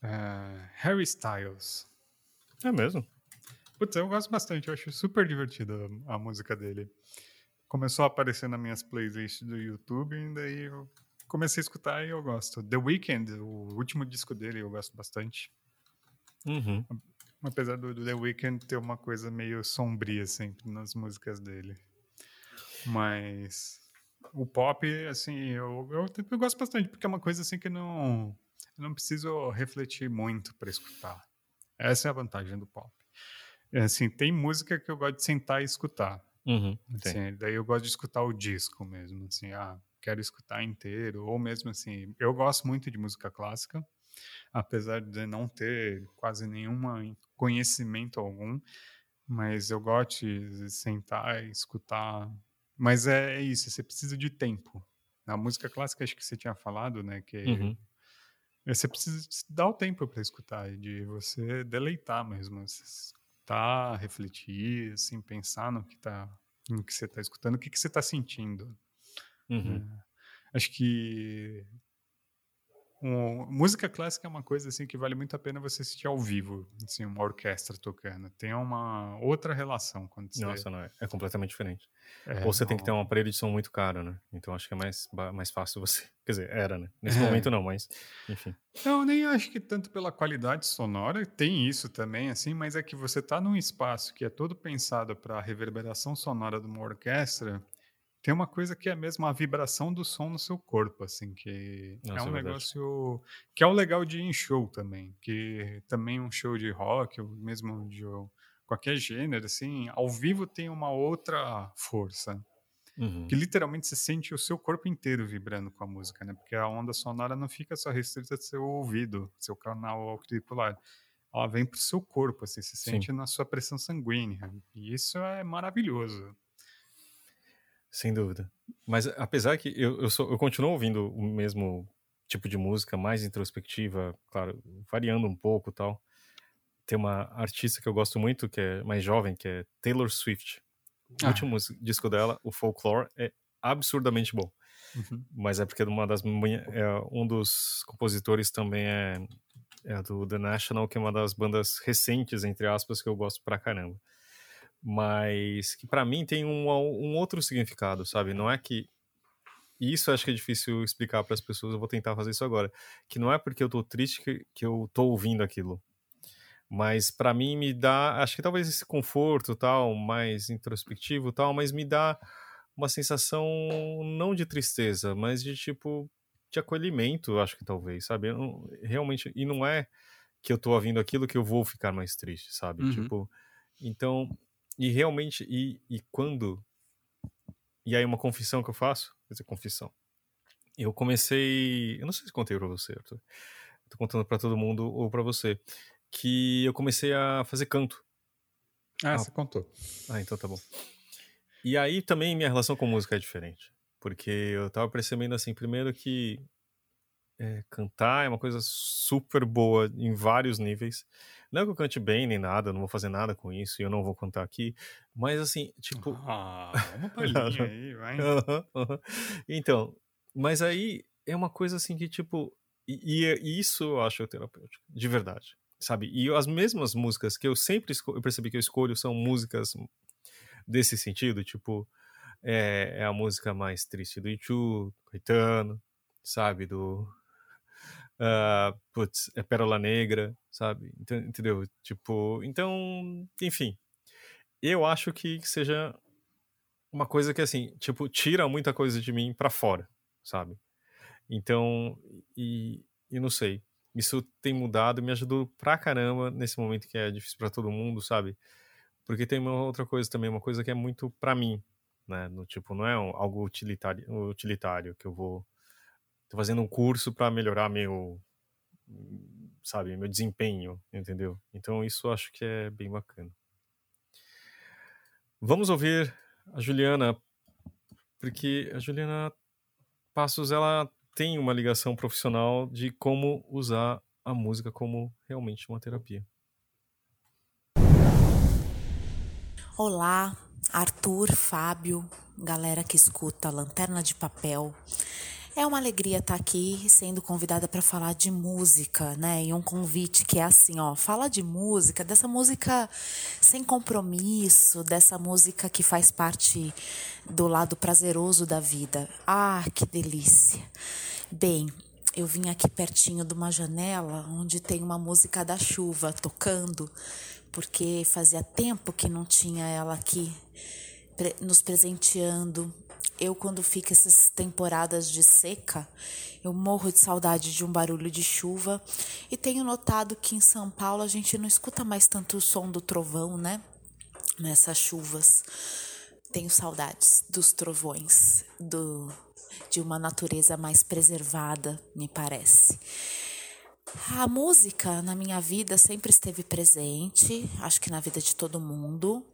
Harry Styles. É mesmo? Putz, eu gosto bastante. Eu acho super divertida a música dele. Começou a aparecer nas minhas playlists do YouTube e daí eu comecei a escutar e eu gosto. The Weeknd, o último disco dele, eu gosto bastante. Uhum. Apesar do, The Weeknd ter uma coisa meio sombria sempre nas músicas dele. Mas o pop, assim, eu, eu, eu, gosto bastante, porque é uma coisa assim que não, eu não preciso refletir muito para escutar. Essa é a vantagem do pop. É, assim, tem música que eu gosto de sentar e escutar. Uhum, assim, daí eu gosto de escutar o disco mesmo, assim, ah, quero escutar inteiro, ou mesmo assim, eu gosto muito de música clássica, apesar de não ter quase nenhum conhecimento algum, mas eu gosto de sentar e escutar. Mas é, é isso, você precisa de tempo. Na música clássica, acho que você tinha falado, né, que uhum. Você precisa dar o tempo para escutar e de você deleitar mesmo, escutar, refletir, assim, pensar no que tá, no que você está escutando, o que, que você está sentindo. Uhum. É, acho que um, música clássica é uma coisa assim que vale muito a pena você assistir ao vivo, assim, uma orquestra tocando. Tem uma outra relação quando você... Nossa, não é, é completamente diferente. É, Ou você não... tem que ter uma aparelho de som muito caro, né? Então acho que é mais, mais fácil você. Quer dizer, era, né? Nesse é. momento não, mas enfim. Não, nem acho que tanto pela qualidade sonora, tem isso também, assim, mas é que você tá num espaço que é todo pensado para a reverberação sonora de uma orquestra tem uma coisa que é mesmo a vibração do som no seu corpo, assim, que Nossa, é um é negócio que é o legal de ir em show também, que também um show de rock, ou mesmo de qualquer gênero, assim, ao vivo tem uma outra força. Uhum. Que literalmente você sente o seu corpo inteiro vibrando com a música, né? Porque a onda sonora não fica só restrita ao seu ouvido, seu canal auricular. Ela vem pro seu corpo, assim, se sente Sim. na sua pressão sanguínea. E isso é maravilhoso. Sem dúvida. Mas apesar que eu, eu, sou, eu continuo ouvindo o mesmo tipo de música, mais introspectiva, claro, variando um pouco tal. Tem uma artista que eu gosto muito, que é mais jovem, que é Taylor Swift. O ah. último disco dela, o Folklore, é absurdamente bom. Uhum. Mas é porque uma das, é, um dos compositores também é, é do The National, que é uma das bandas recentes, entre aspas, que eu gosto pra caramba mas que para mim tem um, um outro significado, sabe? Não é que isso acho que é difícil explicar para as pessoas, eu vou tentar fazer isso agora, que não é porque eu tô triste que, que eu tô ouvindo aquilo. Mas para mim me dá, acho que talvez esse conforto tal, mais introspectivo tal, mas me dá uma sensação não de tristeza, mas de tipo de acolhimento, acho que talvez, sabe? Não, realmente e não é que eu tô ouvindo aquilo que eu vou ficar mais triste, sabe? Uhum. Tipo, então e realmente, e, e quando. E aí, uma confissão que eu faço, quer dizer, confissão. Eu comecei. Eu não sei se contei pra você, Arthur. Tô contando para todo mundo ou para você. Que eu comecei a fazer canto. Ah, ah, você contou. Ah, então tá bom. E aí também minha relação com música é diferente. Porque eu tava percebendo assim, primeiro que é, cantar é uma coisa super boa em vários níveis. Não é que eu cante bem nem nada, não vou fazer nada com isso e eu não vou contar aqui, mas assim, tipo. Ah, uma palhinha aí, vai. Então, mas aí é uma coisa assim que, tipo. E, e isso eu acho terapêutico, de verdade, sabe? E as mesmas músicas que eu sempre eu percebi que eu escolho são músicas desse sentido, tipo. É, é a música mais triste do Itu, Caetano, sabe? Do uh, putz, é Pérola Negra, sabe? Entendeu? Tipo, então, enfim. Eu acho que seja uma coisa que, assim, tipo, tira muita coisa de mim para fora, sabe? Então, e, e não sei. Isso tem mudado me ajudou pra caramba nesse momento que é difícil para todo mundo, sabe? Porque tem uma outra coisa também, uma coisa que é muito para mim, né? No tipo, não é algo utilitário, utilitário que eu vou tô fazendo um curso para melhorar meu sabe, meu desempenho, entendeu? Então isso acho que é bem bacana. Vamos ouvir a Juliana, porque a Juliana Passos ela tem uma ligação profissional de como usar a música como realmente uma terapia. Olá, Arthur, Fábio, galera que escuta Lanterna de Papel. É uma alegria estar aqui sendo convidada para falar de música, né? E um convite que é assim, ó, fala de música, dessa música sem compromisso, dessa música que faz parte do lado prazeroso da vida. Ah, que delícia. Bem, eu vim aqui pertinho de uma janela onde tem uma música da chuva tocando, porque fazia tempo que não tinha ela aqui nos presenteando. Eu, quando fica essas temporadas de seca, eu morro de saudade de um barulho de chuva. E tenho notado que em São Paulo a gente não escuta mais tanto o som do trovão, né? Nessas chuvas. Tenho saudades dos trovões, do, de uma natureza mais preservada, me parece. A música na minha vida sempre esteve presente, acho que na vida de todo mundo.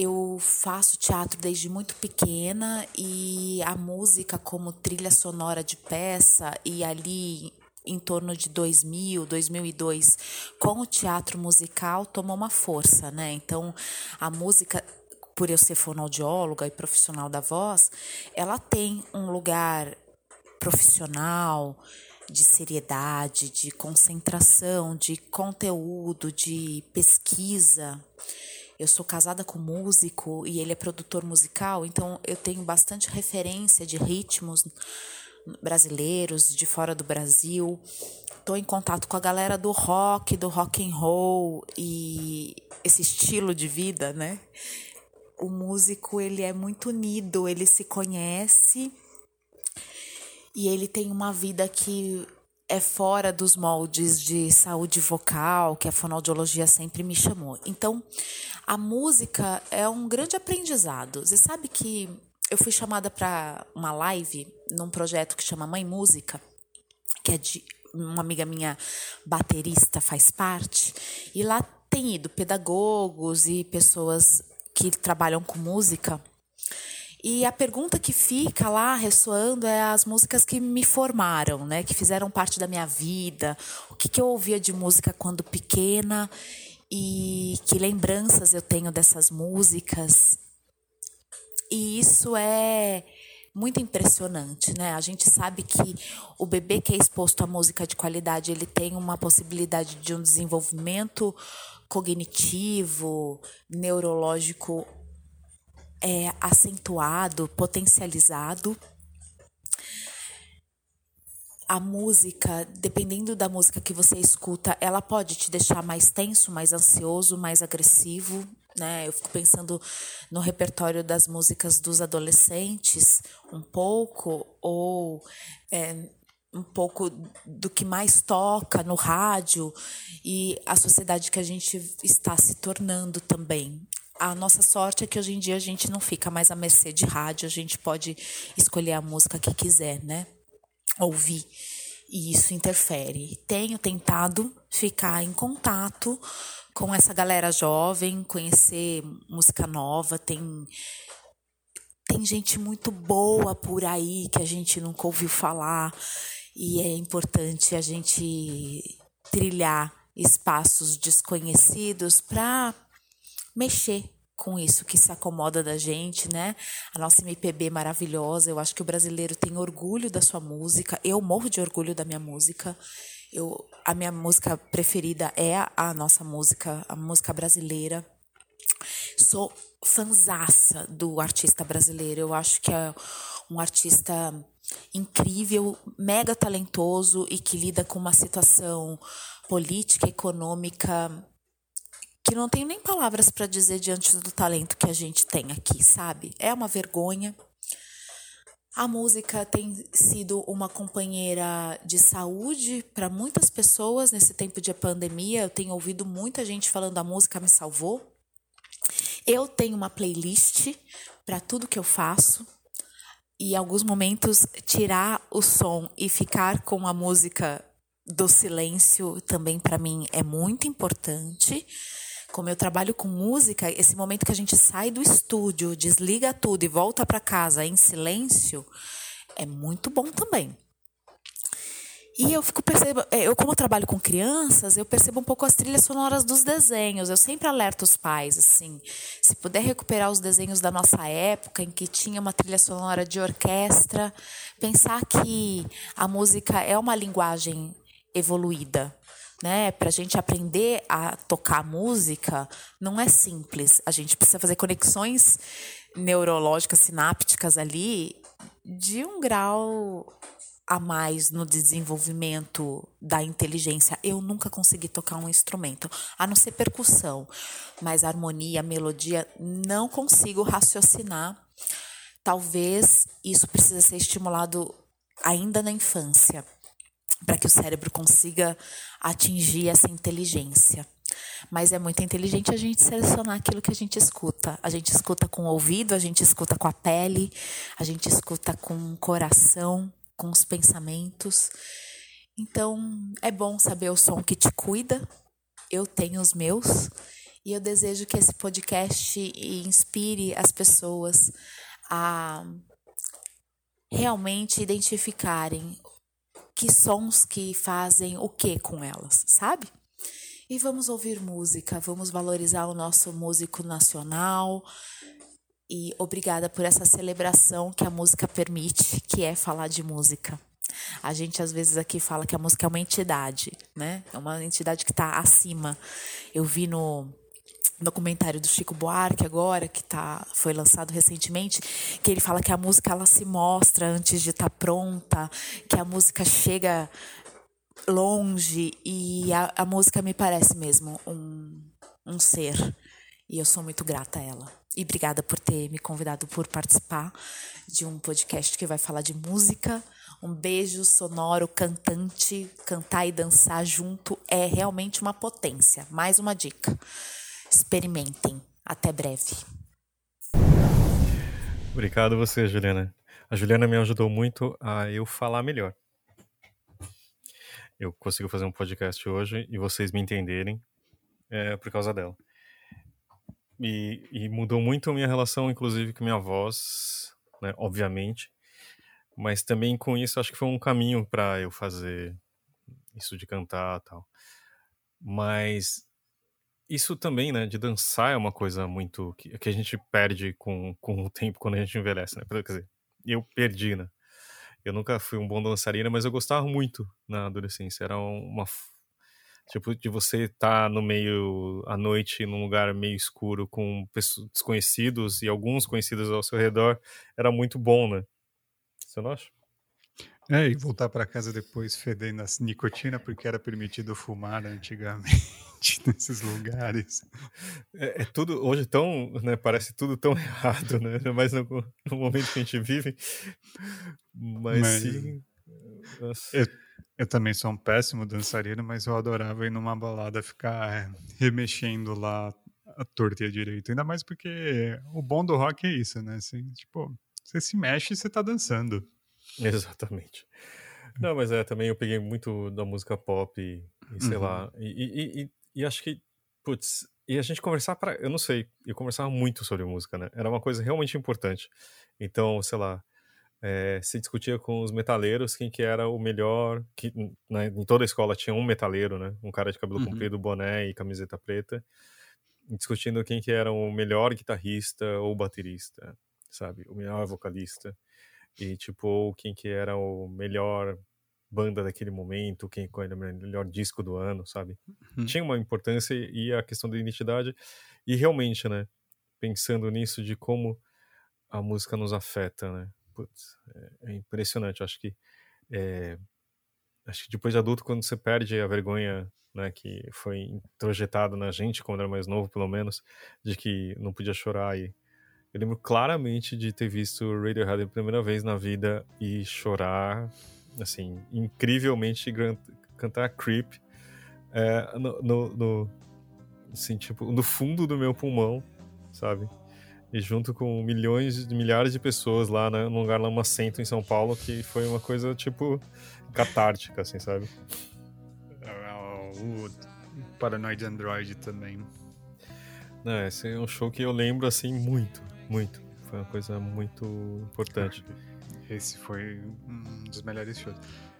Eu faço teatro desde muito pequena e a música como trilha sonora de peça e ali em torno de 2000, 2002, com o teatro musical tomou uma força, né? Então, a música por eu ser fonoaudióloga e profissional da voz, ela tem um lugar profissional, de seriedade, de concentração, de conteúdo, de pesquisa. Eu sou casada com músico e ele é produtor musical, então eu tenho bastante referência de ritmos brasileiros, de fora do Brasil. Estou em contato com a galera do rock, do rock and roll e esse estilo de vida, né? O músico ele é muito unido, ele se conhece e ele tem uma vida que é fora dos moldes de saúde vocal, que a fonoaudiologia sempre me chamou. Então, a música é um grande aprendizado. Você sabe que eu fui chamada para uma live num projeto que chama Mãe Música, que é de uma amiga minha baterista faz parte, e lá tem ido pedagogos e pessoas que trabalham com música e a pergunta que fica lá ressoando é as músicas que me formaram, né? Que fizeram parte da minha vida. O que, que eu ouvia de música quando pequena e que lembranças eu tenho dessas músicas. E isso é muito impressionante, né? A gente sabe que o bebê que é exposto à música de qualidade, ele tem uma possibilidade de um desenvolvimento cognitivo, neurológico é, acentuado, potencializado. A música, dependendo da música que você escuta, ela pode te deixar mais tenso, mais ansioso, mais agressivo, né? Eu fico pensando no repertório das músicas dos adolescentes, um pouco, ou é, um pouco do que mais toca no rádio e a sociedade que a gente está se tornando também a nossa sorte é que hoje em dia a gente não fica mais à mercê de rádio, a gente pode escolher a música que quiser, né? Ouvir. E isso interfere. Tenho tentado ficar em contato com essa galera jovem, conhecer música nova, tem tem gente muito boa por aí que a gente nunca ouviu falar e é importante a gente trilhar espaços desconhecidos para mexer com isso que se acomoda da gente, né? A nossa MPB maravilhosa. Eu acho que o brasileiro tem orgulho da sua música. Eu morro de orgulho da minha música. Eu, a minha música preferida é a, nossa música, a música brasileira. Sou fanzaça do artista brasileiro. Eu acho que é um artista incrível, mega talentoso e que lida com uma situação política, econômica que não tenho nem palavras para dizer diante do talento que a gente tem aqui, sabe? É uma vergonha. A música tem sido uma companheira de saúde para muitas pessoas nesse tempo de pandemia. Eu tenho ouvido muita gente falando a música me salvou. Eu tenho uma playlist para tudo que eu faço. E em alguns momentos tirar o som e ficar com a música do silêncio também para mim é muito importante como eu trabalho com música, esse momento que a gente sai do estúdio, desliga tudo e volta para casa em silêncio, é muito bom também. E eu fico percebendo, é, eu como eu trabalho com crianças, eu percebo um pouco as trilhas sonoras dos desenhos. Eu sempre alerto os pais assim, se puder recuperar os desenhos da nossa época em que tinha uma trilha sonora de orquestra, pensar que a música é uma linguagem evoluída né? Para a gente aprender a tocar música, não é simples. A gente precisa fazer conexões neurológicas, sinápticas ali, de um grau a mais no desenvolvimento da inteligência. Eu nunca consegui tocar um instrumento, a não ser percussão, mas harmonia, melodia, não consigo raciocinar. Talvez isso precisa ser estimulado ainda na infância, para que o cérebro consiga atingir essa inteligência. Mas é muito inteligente a gente selecionar aquilo que a gente escuta. A gente escuta com o ouvido, a gente escuta com a pele, a gente escuta com o coração, com os pensamentos. Então, é bom saber o som que te cuida. Eu tenho os meus. E eu desejo que esse podcast inspire as pessoas a realmente identificarem que sons que fazem o que com elas, sabe? E vamos ouvir música, vamos valorizar o nosso músico nacional. E obrigada por essa celebração que a música permite, que é falar de música. A gente às vezes aqui fala que a música é uma entidade, né? É uma entidade que está acima. Eu vi no documentário do Chico Buarque agora que tá foi lançado recentemente que ele fala que a música ela se mostra antes de estar tá pronta que a música chega longe e a, a música me parece mesmo um, um ser. E eu sou muito grata a ela. E obrigada por ter me convidado por participar de um podcast que vai falar de música. Um beijo sonoro, cantante, cantar e dançar junto é realmente uma potência. Mais uma dica. Experimentem. Até breve. Obrigado você, Juliana. A Juliana me ajudou muito a eu falar melhor eu consigo fazer um podcast hoje e vocês me entenderem é, por causa dela. E, e, mudou muito a minha relação, inclusive, com minha voz, né, obviamente. Mas também com isso, acho que foi um caminho para eu fazer isso de cantar tal. Mas isso também, né, de dançar é uma coisa muito que, que a gente perde com, com o tempo quando a gente envelhece, né? Quer dizer, eu perdi, né? Eu nunca fui um bom dançarina, mas eu gostava muito na adolescência. Era uma. Tipo, de você estar tá no meio, à noite, num lugar meio escuro, com pessoas desconhecidos e alguns conhecidos ao seu redor, era muito bom, né? Você não acha? É, e voltar para casa depois fedendo a nicotina, porque era permitido fumar antigamente nesses lugares. É, é, tudo, hoje tão, né, parece tudo tão errado, né? Mas no, no momento que a gente vive. Mas, mas sim. Eu, eu, também sou um péssimo dançarino, mas eu adorava ir numa balada ficar é, remexendo lá a torta e a direita. Ainda mais porque o bom do rock é isso, né? Assim, tipo, você se mexe e você tá dançando. Exatamente. Não, mas é, também eu peguei muito da música pop e, e sei uhum. lá. E, e, e, acho que, putz, e a gente conversar para, eu não sei, eu conversava muito sobre música, né? Era uma coisa realmente importante. Então, sei lá, é, se discutia com os metaleiros quem que era o melhor, que né, em toda a escola tinha um metaleiro, né? Um cara de cabelo uhum. comprido, boné e camiseta preta, discutindo quem que era o melhor guitarrista ou baterista, sabe? O melhor vocalista. E, tipo, quem que era o melhor banda daquele momento, quem era o melhor disco do ano, sabe? Uhum. Tinha uma importância e a questão da identidade. E realmente, né? Pensando nisso de como a música nos afeta, né? Putz, é, é impressionante. Acho que é, acho que depois de adulto, quando você perde a vergonha, né, que foi introjetada na gente quando era mais novo, pelo menos, de que não podia chorar e eu lembro claramente de ter visto Radiohead pela primeira vez na vida e chorar, assim, incrivelmente cantar Creep é, no, no, no, assim, tipo, no fundo do meu pulmão, sabe? E junto com milhões de milhares de pessoas lá né, num lugar lá, um assento em São Paulo, que foi uma coisa, tipo, catártica, assim, sabe? É, o Paranoid Android também. Não, esse é um show que eu lembro, assim, muito. Muito. Foi uma coisa muito importante. Esse foi um dos melhores shows.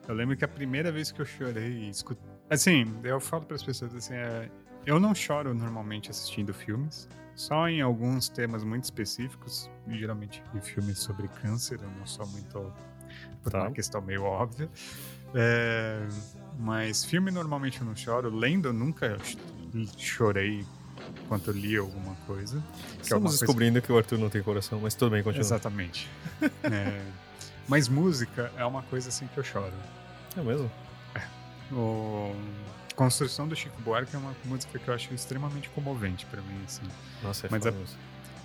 Eu lembro que a primeira vez que eu chorei, escut... assim, eu falo para as pessoas assim, é... eu não choro normalmente assistindo filmes, só em alguns temas muito específicos, geralmente em filmes sobre câncer, eu não sou muito por tá. uma questão meio óbvia. É... Mas filme normalmente eu não choro, lendo eu nunca chorei enquanto eu li alguma coisa. Estamos é descobrindo coisa... que o Arthur não tem coração, mas tudo bem, continua. Exatamente. é, Mas música é uma coisa assim que eu choro. É mesmo? É. O Construção do Chico Buarque é uma música que eu acho extremamente comovente para mim, assim. Nossa, é Mas a,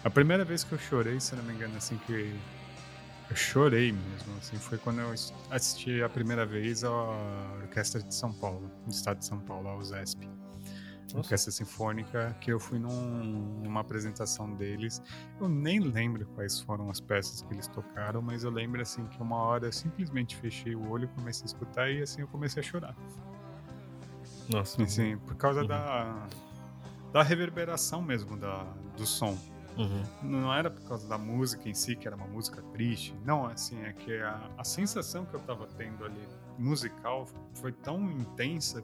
a, primeira vez que eu chorei, se não me engano, assim, que eu chorei mesmo, assim, foi quando eu assisti a primeira vez a Orquestra de São Paulo, do estado de São Paulo, a USESP. Orquestra Sinfônica, que eu fui num, numa apresentação deles. Eu nem lembro quais foram as peças que eles tocaram, mas eu lembro assim que uma hora eu simplesmente fechei o olho, comecei a escutar e assim eu comecei a chorar. Nossa. Assim, por causa uhum. da, da reverberação mesmo da, do som. Uhum. Não era por causa da música em si, que era uma música triste. Não, assim, é que a, a sensação que eu tava tendo ali musical foi tão intensa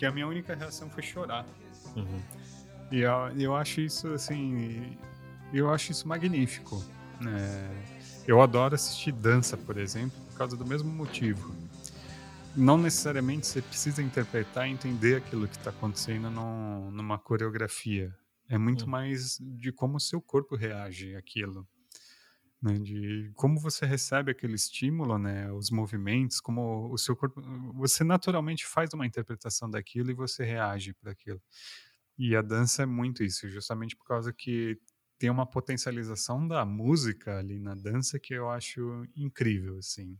que a minha única reação foi chorar. Uhum. E eu, eu acho isso, assim, eu acho isso magnífico. É, eu adoro assistir dança, por exemplo, por causa do mesmo motivo não necessariamente você precisa interpretar e entender aquilo que está acontecendo no, numa coreografia. É muito hum. mais de como o seu corpo reage àquilo. Né, de como você recebe aquele estímulo, né, os movimentos, como o seu corpo, você naturalmente faz uma interpretação daquilo e você reage para aquilo. E a dança é muito isso, justamente por causa que tem uma potencialização da música ali na dança que eu acho incrível, assim.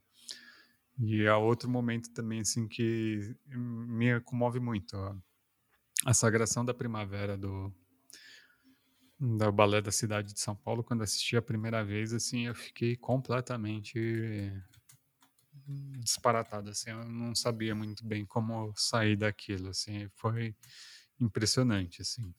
E há outro momento também, assim, que me comove muito. Ó. A Sagração da Primavera do, do Balé da Cidade de São Paulo, quando assisti a primeira vez, assim, eu fiquei completamente disparatado, assim, eu não sabia muito bem como sair daquilo, assim, foi impressionante, assim.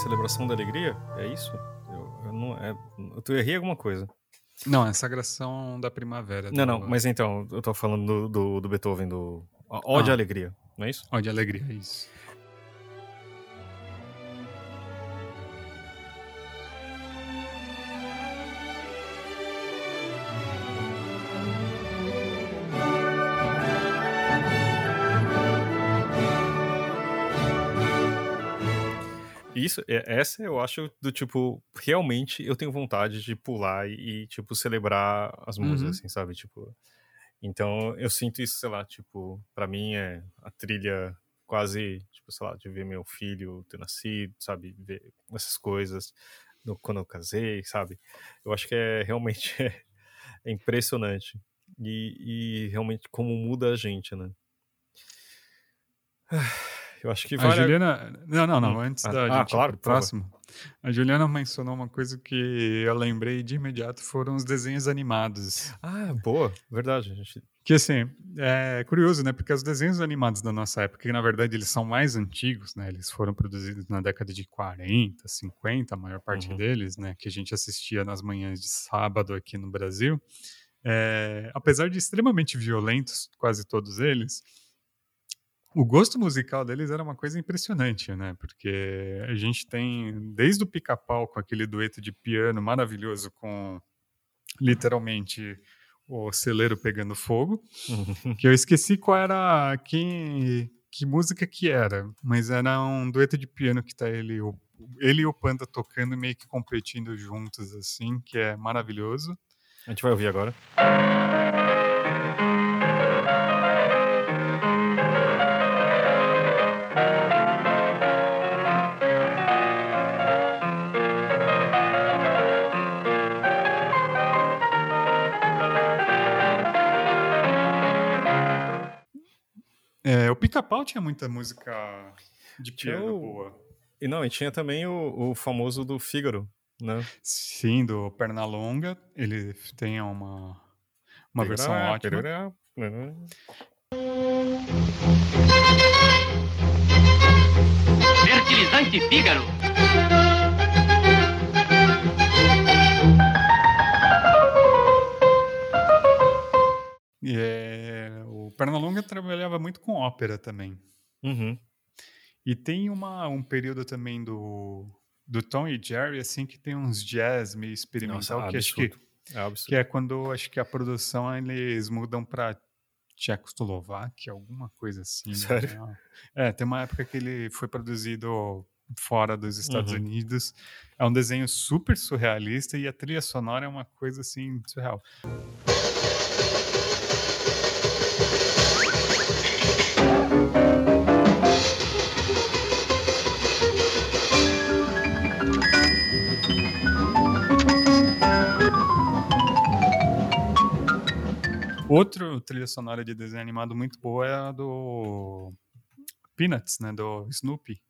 Celebração da Alegria? É isso? Eu, eu não, é, eu errei alguma coisa. Não, é Sagração da Primavera. Não, não, mas então, eu tô falando do, do, do Beethoven, do Ode ah. Alegria, não é isso? Ode Alegria, é isso. Isso, essa eu acho do tipo, realmente eu tenho vontade de pular e, tipo, celebrar as músicas, uhum. assim, sabe? Tipo, então eu sinto isso, sei lá, tipo, para mim é a trilha quase, tipo, sei lá, de ver meu filho ter nascido, sabe? Ver essas coisas no, quando eu casei, sabe? Eu acho que é realmente é, é impressionante. E, e realmente como muda a gente, né? Eu acho que vale. A Juliana. Não, não, não. Hum. Antes ah, da ah, gente claro, próximo. A Juliana mencionou uma coisa que eu lembrei de imediato: foram os desenhos animados. Ah, boa. Verdade. Gente... Que assim, é curioso, né? Porque os desenhos animados da nossa época, que na verdade eles são mais antigos, né? Eles foram produzidos na década de 40, 50, a maior parte uhum. deles, né? Que a gente assistia nas manhãs de sábado aqui no Brasil. É, apesar de extremamente violentos, quase todos eles, o gosto musical deles era uma coisa impressionante, né? Porque a gente tem desde o pica-pau com aquele dueto de piano maravilhoso com literalmente o celeiro pegando fogo, que eu esqueci qual era que, que música que era, mas era um dueto de piano que tá ele o, ele e o Panda tocando meio que competindo juntos assim, que é maravilhoso. A gente vai ouvir agora. Pica-Pau tinha muita música de piano o... boa. E não, e tinha também o, o famoso do Fígaro, né? Sim, do Pernalonga. Ele tem uma, uma versão ótima. Fertilizante Fígaro. E é, Pernalonga trabalhava muito com ópera também. Uhum. E tem uma, um período também do, do Tom e Jerry, assim, que tem uns jazz meio experimental, Nossa, que acho que, absurdo. É absurdo. que é quando acho que a produção eles mudam para Tchecoslováquia, alguma coisa assim. Sério? né? É, tem uma época que ele foi produzido fora dos Estados Uhum. Unidos. É um desenho super surrealista e a trilha sonora é uma coisa assim surreal. Outro trilha sonora de desenho animado muito boa é a do Peanuts, né, do Snoopy,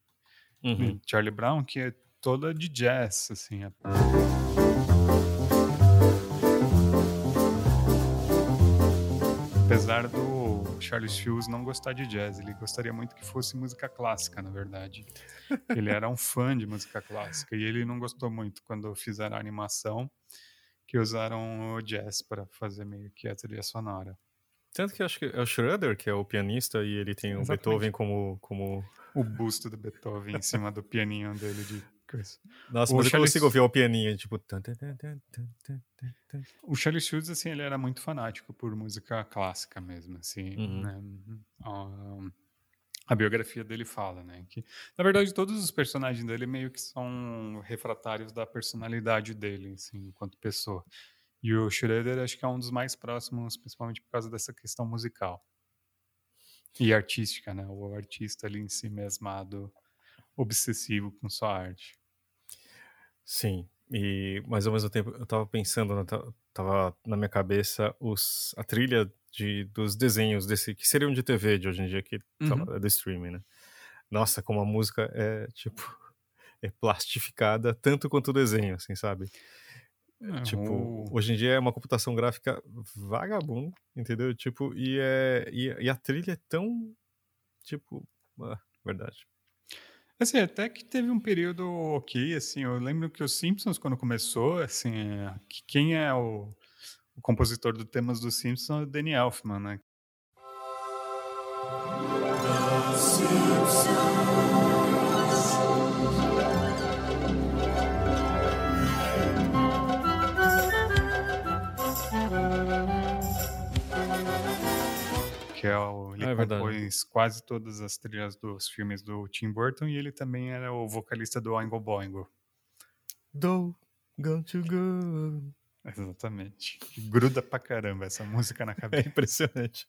Uhum. Charlie Brown, que é toda de jazz, assim. é- Apesar do Charles Fields não gostar de jazz, ele gostaria muito que fosse música clássica, na verdade. Ele era um fã de música clássica e ele não gostou muito quando fizeram a animação que usaram o jazz para fazer meio que a trilha sonora. Tanto que eu acho que é o Schroeder, que é o pianista, e ele tem o Exatamente. Beethoven como, como. O busto do Beethoven em cima do pianinho dele de coisa. Nossa, O mas eu Charles- consigo ouvir o pianinho, tipo. O Charlie Schultz, assim, ele era muito fanático por música clássica mesmo, assim, Uhum. né? Ah, a biografia dele fala, né, que na verdade todos os personagens dele meio que são refratários da personalidade dele, assim, enquanto pessoa. E o Schroeder acho que é um dos mais próximos, principalmente por causa dessa questão musical e artística, né? O artista ali em si mesmado, obsessivo com sua arte. Sim, e mas ao mesmo tempo eu tava pensando, né, ta- tava na minha cabeça os, a trilha de, dos desenhos desse que seriam de TV de hoje em dia, que tá- Uhum. é do streaming, né? Nossa, como a música é tipo é plastificada tanto quanto o desenho, assim, sabe? É, Tipo, hoje em dia é uma computação gráfica vagabundo, entendeu? Tipo, e, é, e, e a trilha é tão. Tipo. ah, verdade. Assim, até que teve um período ok, assim, eu lembro que os Simpsons, quando começou, assim, é, que quem é o, o compositor do temas dos Simpsons é o Danny Elfman, né? Que é o, ele Ah, é verdade. compôs quase todas as trilhas dos filmes do Tim Burton e ele também era o vocalista do Oingo Boingo. Do, going to go. Exatamente. Gruda pra caramba essa música na É cabeça. impressionante.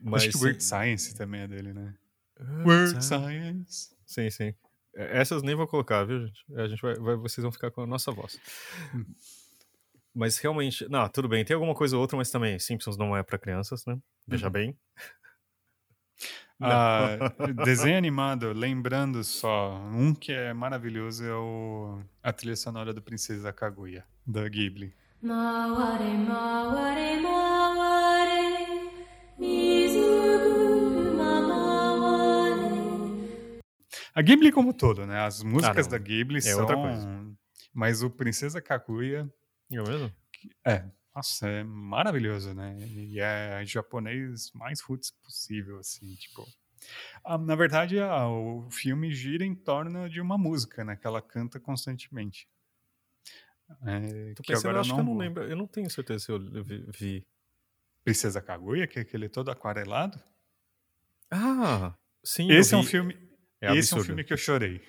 Mas, Acho que Weird Science também é dele, né? Weird Science. Sim, sim. É, Essas nem vou colocar, viu, gente? A gente vai, vai- vocês vão ficar com a nossa voz. Mas realmente, não, tudo bem, tem alguma coisa ou outra, mas também Simpsons não é pra crianças, né? Veja Uhum. bem. Ah, desenho animado, lembrando só, um que é maravilhoso é o, a trilha sonora do Princesa Kaguya, da Ghibli. A Ghibli como todo, né? As músicas ah, da Ghibli é são outra coisa. Mas o Princesa Kaguya eu mesmo? É. Nossa, é maravilhoso, né? E é japonês mais roots possível, assim, tipo. Ah, na verdade, ah, o filme gira em torno de uma música, né? Que ela canta constantemente. É, Tô pensando, agora eu acho que eu não lembro, eu não tenho certeza se eu vi. Princesa Kaguya, que é aquele todo aquarelado. Ah, sim. Esse é um filme. É esse é um filme que eu chorei.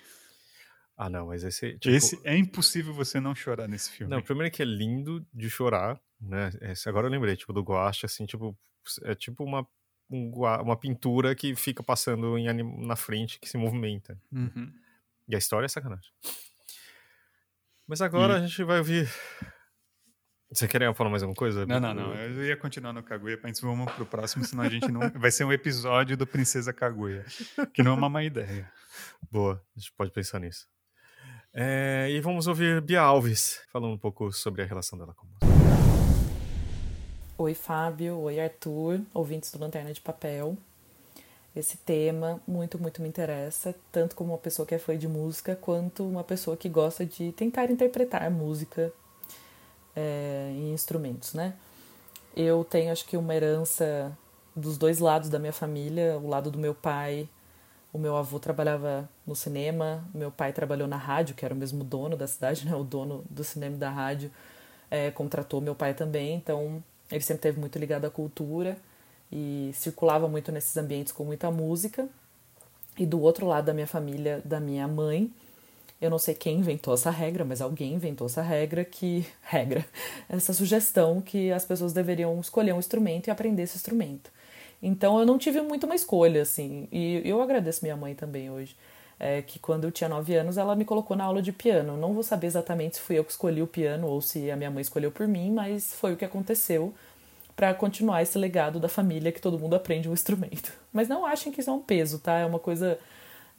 Ah, não, mas esse. Tipo, Esse é impossível você não chorar nesse filme. Não, primeiro que é lindo de chorar, né? Esse agora eu lembrei, tipo, do Guache, assim, tipo, é tipo uma, um gua- uma pintura que fica passando em anim- na frente, que se movimenta. Uhum. E a história é sacanagem. Mas agora E- a gente vai ouvir. Você quer falar mais alguma coisa? Não, não, não. Eu ia continuar no Kaguya, mas vamos pro próximo, senão a gente não. Vai ser um episódio do Princesa Kaguya. Que não é uma má ideia. Boa, a gente pode pensar nisso. É, e vamos ouvir Bia Alves falando um pouco sobre a relação dela com a música. Oi, Fábio. Oi, Arthur. Ouvintes do Lanterna de Papel. Esse tema muito, muito me interessa, tanto como uma pessoa que é fã de música, quanto uma pessoa que gosta de tentar interpretar música é, instrumentos, né? Eu tenho, acho que, uma herança dos dois lados da minha família, o lado do meu pai. O meu avô trabalhava no cinema, meu pai trabalhou na rádio, que era o mesmo dono da cidade, né? O dono do cinema e da rádio é, contratou meu pai também, então ele sempre teve muito ligado à cultura e circulava muito nesses ambientes com muita música. E do outro lado da minha família, da minha mãe, eu não sei quem inventou essa regra, mas alguém inventou essa regra que regra, essa sugestão que as pessoas deveriam escolher um instrumento e aprender esse instrumento. Então eu não tive muito uma escolha assim, e eu agradeço minha mãe também hoje. É, que quando eu tinha 9 anos ela me colocou na aula de piano. Não vou saber exatamente se fui eu que escolhi o piano ou se a minha mãe escolheu por mim, mas foi o que aconteceu para continuar esse legado da família que todo mundo aprende um instrumento. Mas não achem que isso é um peso, tá? É uma coisa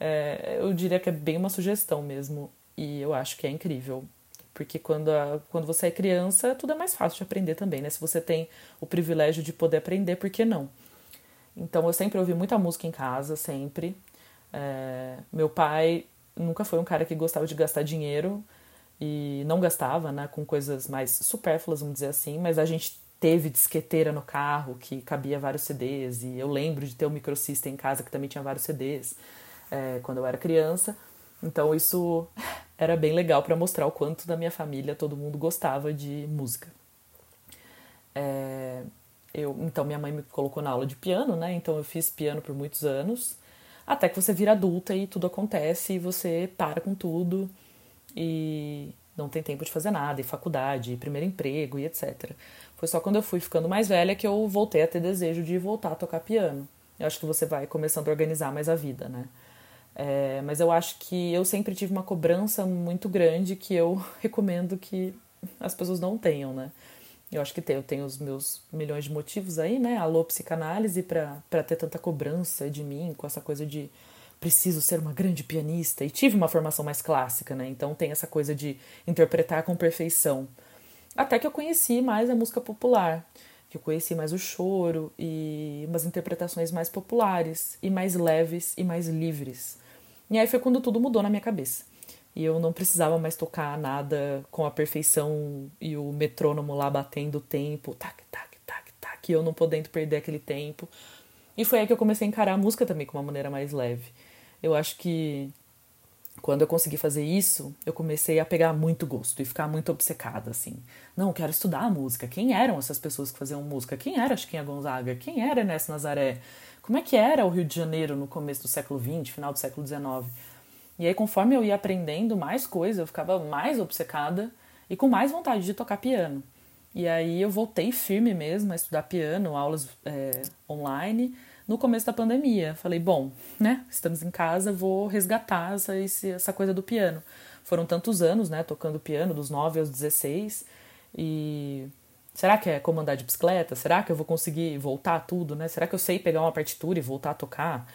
é, eu diria que é bem uma sugestão mesmo. E eu acho que é incrível. Porque quando, a, quando você é criança, tudo é mais fácil de aprender também, né? Se você tem o privilégio de poder aprender, por que não? Então eu sempre ouvi muita música em casa, sempre. É, meu pai nunca foi um cara que gostava de gastar dinheiro e não gastava, né? Com coisas mais supérfluas, vamos dizer assim. Mas a gente teve disqueteira no carro que cabia vários CDs. E eu lembro de ter um microsystem em casa que também tinha vários CDs é, quando eu era criança. Então isso era bem legal para mostrar o quanto da minha família todo mundo gostava de música. É, eu, então minha mãe me colocou na aula de piano, né? Então eu fiz piano por muitos anos, até que você vira adulta e tudo acontece e você para com tudo e não tem tempo de fazer nada, e faculdade, e primeiro emprego e etc. Foi só quando eu fui ficando mais velha que eu voltei a ter desejo de voltar a tocar piano. Eu acho que você vai começando a organizar mais a vida, né? É, mas eu acho que eu sempre tive uma cobrança muito grande que eu recomendo que as pessoas não tenham, né? Eu acho que tem, eu tenho os meus milhões de motivos aí, né? Alô, psicanálise, para ter tanta cobrança de mim, com essa coisa de preciso ser uma grande pianista. E tive uma formação mais clássica, né? Então tem essa coisa de interpretar com perfeição. Até que eu conheci mais a música popular, que eu conheci mais o choro e umas interpretações mais populares e mais leves e mais livres. E aí foi quando tudo mudou na minha cabeça. E eu não precisava mais tocar nada com a perfeição e o metrônomo lá batendo o tempo, tac, tac, tac, tac, e eu não podendo perder aquele tempo. E foi aí que eu comecei a encarar a música também com uma maneira mais leve. Eu acho que quando eu consegui fazer isso, eu comecei a pegar muito gosto e ficar muito obcecada, assim. Não, quero estudar a música. Quem eram essas pessoas que faziam música? Quem era Chiquinha Gonzaga? Quem era Nessa Nazaré? Como é que era o Rio de Janeiro no começo do século XX, final do século XIX? E aí, conforme eu ia aprendendo mais coisas, eu ficava mais obcecada e com mais vontade de tocar piano. E aí eu voltei firme mesmo a estudar piano, aulas é, online, no começo da pandemia. Falei, bom, né, estamos em casa, vou resgatar essa, essa coisa do piano. Foram tantos anos, né, tocando piano, dos 9 aos 16, e Será que é comandar de bicicleta? Será que eu vou conseguir voltar tudo, né? Será que eu sei pegar uma partitura e voltar a tocar?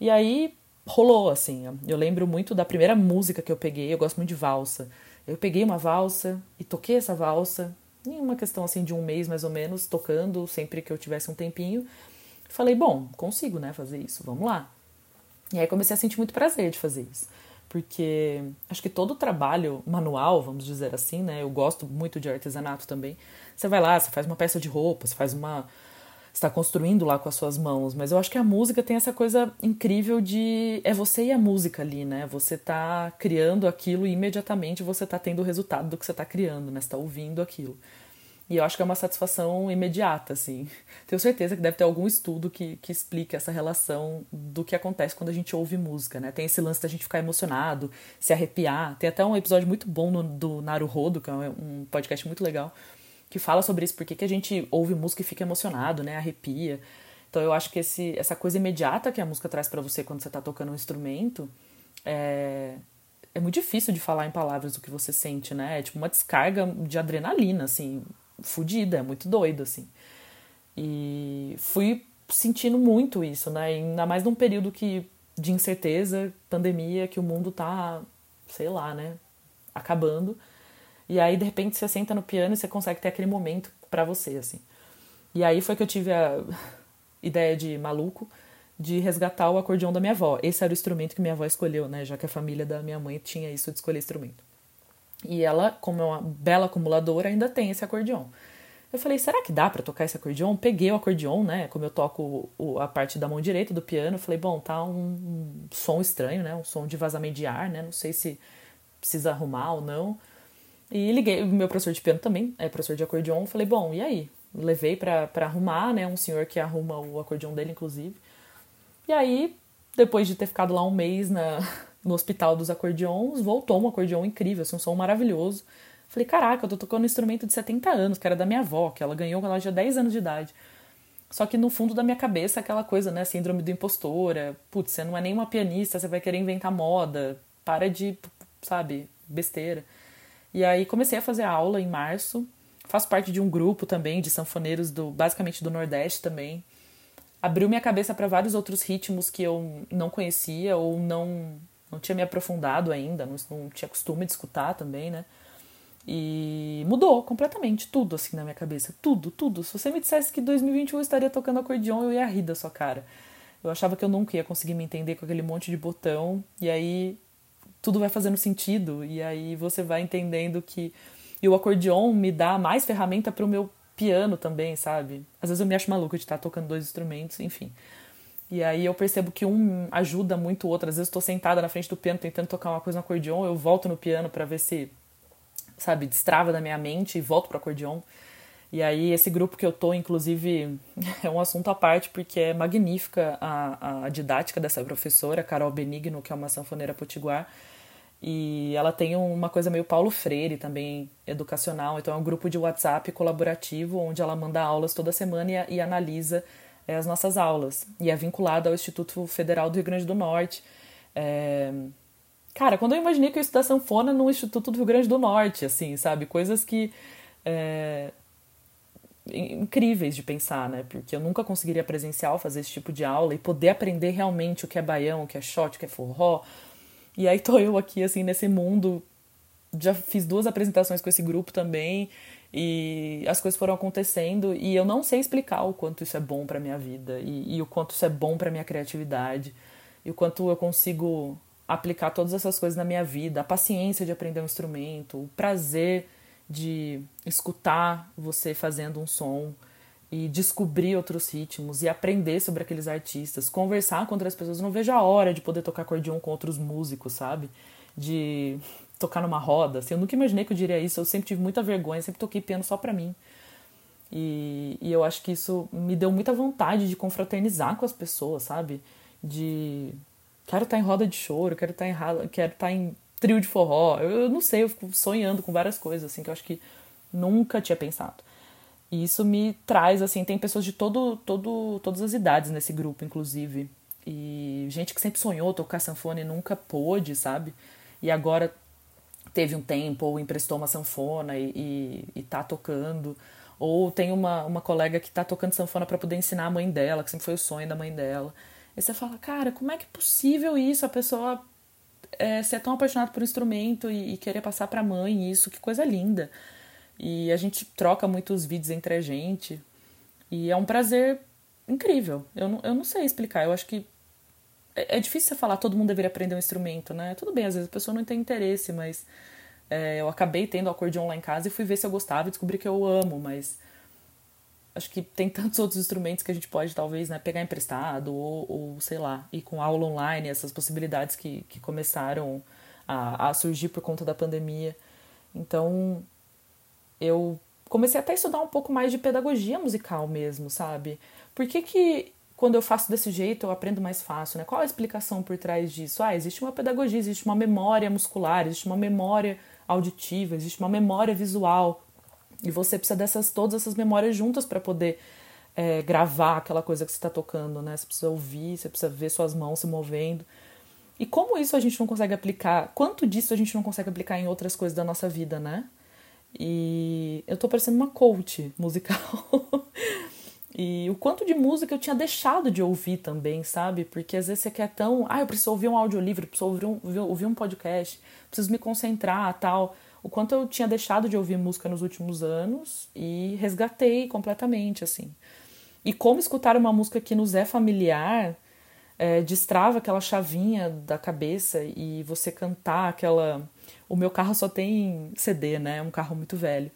E aí rolou, assim. Eu lembro muito da primeira música que eu peguei, eu gosto muito de valsa. Eu peguei uma valsa e toquei essa valsa, em uma questão assim de um mês mais ou menos, tocando sempre que eu tivesse um tempinho. Falei, bom, consigo, né, fazer isso, vamos lá. E aí comecei a sentir muito prazer de fazer isso porque acho que todo trabalho manual, vamos dizer assim, né? Eu gosto muito de artesanato também. Você vai lá, você faz uma peça de roupa, você faz uma está construindo lá com as suas mãos, mas eu acho que a música tem essa coisa incrível de é você e a música ali, né? Você tá criando aquilo e imediatamente você tá tendo o resultado do que você tá criando, né? Você tá ouvindo aquilo. E eu acho que é uma satisfação imediata, assim. Tenho certeza que deve ter algum estudo que, que explique essa relação do que acontece quando a gente ouve música, né? Tem esse lance da gente ficar emocionado, se arrepiar. Tem até um episódio muito bom no, do Naruhodo, que é um podcast muito legal, que fala sobre isso, porque que a gente ouve música e fica emocionado, né? Arrepia. Então eu acho que esse, essa coisa imediata que a música traz para você quando você tá tocando um instrumento é, é muito difícil de falar em palavras o que você sente, né? É tipo uma descarga de adrenalina, assim fodida, é muito doido, assim. E fui sentindo muito isso, né? Ainda mais num período que de incerteza, pandemia, que o mundo tá, sei lá, né, acabando. E aí de repente você senta no piano e você consegue ter aquele momento para você, assim. E aí foi que eu tive a ideia de maluco de resgatar o acordeão da minha avó. Esse era o instrumento que minha avó escolheu, né? Já que a família da minha mãe tinha isso de escolher instrumento. E ela, como é uma bela acumuladora, ainda tem esse acordeão. Eu falei, será que dá para tocar esse acordeão? Peguei o acordeão, né? Como eu toco o, a parte da mão direita do piano, falei, bom, tá um, som estranho, né? Um som de vazamento de ar, né? Não sei se precisa arrumar ou não. E liguei, o meu professor de piano também é professor de acordeão. Falei, bom, e aí? Levei para arrumar, né? Um senhor que arruma o acordeão dele, inclusive. E aí, depois de ter ficado lá um mês na, no hospital dos acordeões, voltou um acordeão incrível, assim, um som maravilhoso. Falei, caraca, eu tô tocando um instrumento de 70 anos, que era da minha avó, que ela ganhou quando ela tinha 10 anos de idade. Só que no fundo da minha cabeça, aquela coisa, né, síndrome do impostora, putz, você não é nem uma pianista, você vai querer inventar moda, para de, sabe, besteira. E aí comecei a fazer aula em março, faço parte de um grupo também de sanfoneiros do basicamente do Nordeste também abriu minha cabeça para vários outros ritmos que eu não conhecia ou não não tinha me aprofundado ainda, não, não tinha costume de escutar também, né? E mudou completamente tudo assim na minha cabeça, tudo, tudo. Se você me dissesse que 2021 eu estaria tocando acordeon, eu ia rir da sua cara. Eu achava que eu nunca ia conseguir me entender com aquele monte de botão, e aí tudo vai fazendo sentido, e aí você vai entendendo que e o acordeon me dá mais ferramenta para o meu piano também, sabe? Às vezes eu me acho maluca de estar tocando dois instrumentos, enfim. E aí eu percebo que um ajuda muito o outro. Às vezes estou sentada na frente do piano tentando tocar uma coisa no acordeon, eu volto no piano para ver se, sabe, destrava da minha mente e volto pro acordeon. E aí esse grupo que eu tô, inclusive, é um assunto à parte porque é magnífica a, a didática dessa professora, Carol Benigno, que é uma sanfoneira potiguar e ela tem uma coisa meio Paulo Freire também, educacional. Então é um grupo de WhatsApp colaborativo onde ela manda aulas toda semana e, e analisa é, as nossas aulas. E é vinculada ao Instituto Federal do Rio Grande do Norte. É... Cara, quando eu imaginei que eu ia estudar sanfona no Instituto do Rio Grande do Norte, assim, sabe? Coisas que. É... incríveis de pensar, né? Porque eu nunca conseguiria presencial fazer esse tipo de aula e poder aprender realmente o que é baião, o que é shot, o que é forró, e aí tô eu aqui, assim, nesse mundo. Já fiz duas apresentações com esse grupo também. E as coisas foram acontecendo e eu não sei explicar o quanto isso é bom para minha vida e, e, o quanto isso é bom para minha criatividade e o quanto eu consigo aplicar todas essas coisas na minha vida, a paciência de aprender um instrumento, o prazer de escutar você fazendo um som, e descobrir outros ritmos e aprender sobre aqueles artistas, conversar com outras pessoas. Eu não vejo a hora de poder tocar acordeon com outros músicos, sabe? De tocar numa roda. Assim, eu nunca imaginei que eu diria isso. Eu sempre tive muita vergonha, sempre toquei piano só pra mim. E, e eu acho que isso me deu muita vontade de confraternizar com as pessoas, sabe? De quero estar tá em roda de choro, quero estar tá em quero estar tá em trio de forró. Eu, eu não sei, eu fico sonhando com várias coisas assim que eu acho que nunca tinha pensado. E isso me traz, assim, tem pessoas de todo, todo, todas as idades nesse grupo, inclusive. E gente que sempre sonhou tocar sanfona e nunca pôde, sabe? E agora teve um tempo, ou emprestou uma sanfona e, e, e tá tocando. Ou tem uma, uma colega que tá tocando sanfona para poder ensinar a mãe dela, que sempre foi o sonho da mãe dela. E você fala, cara, como é que é possível isso? A pessoa é, ser tão apaixonada por um instrumento e, e querer passar pra mãe isso, que coisa linda. E a gente troca muitos vídeos entre a gente. E é um prazer incrível. Eu não, eu não sei explicar. Eu acho que é, é difícil você falar todo mundo deveria aprender um instrumento, né? Tudo bem, às vezes a pessoa não tem interesse, mas é, eu acabei tendo o acordeon lá em casa e fui ver se eu gostava e descobri que eu amo, mas acho que tem tantos outros instrumentos que a gente pode talvez né, pegar emprestado ou, ou sei lá, ir com aula online, essas possibilidades que, que começaram a, a surgir por conta da pandemia. Então, eu comecei até a estudar um pouco mais de pedagogia musical mesmo, sabe? Por que, que quando eu faço desse jeito eu aprendo mais fácil, né? Qual a explicação por trás disso? Ah, existe uma pedagogia, existe uma memória muscular, existe uma memória auditiva, existe uma memória visual. E você precisa dessas todas essas memórias juntas para poder é, gravar aquela coisa que você está tocando, né? Você precisa ouvir, você precisa ver suas mãos se movendo. E como isso a gente não consegue aplicar? Quanto disso a gente não consegue aplicar em outras coisas da nossa vida, né? E eu tô parecendo uma coach musical. e o quanto de música eu tinha deixado de ouvir também, sabe? Porque às vezes você quer tão. Ah, eu preciso ouvir um audiolivro, preciso ouvir um, ouvir um podcast, preciso me concentrar tal. O quanto eu tinha deixado de ouvir música nos últimos anos e resgatei completamente, assim. E como escutar uma música que nos é familiar é, destrava aquela chavinha da cabeça e você cantar aquela. O meu carro só tem CD, né? É um carro muito velho.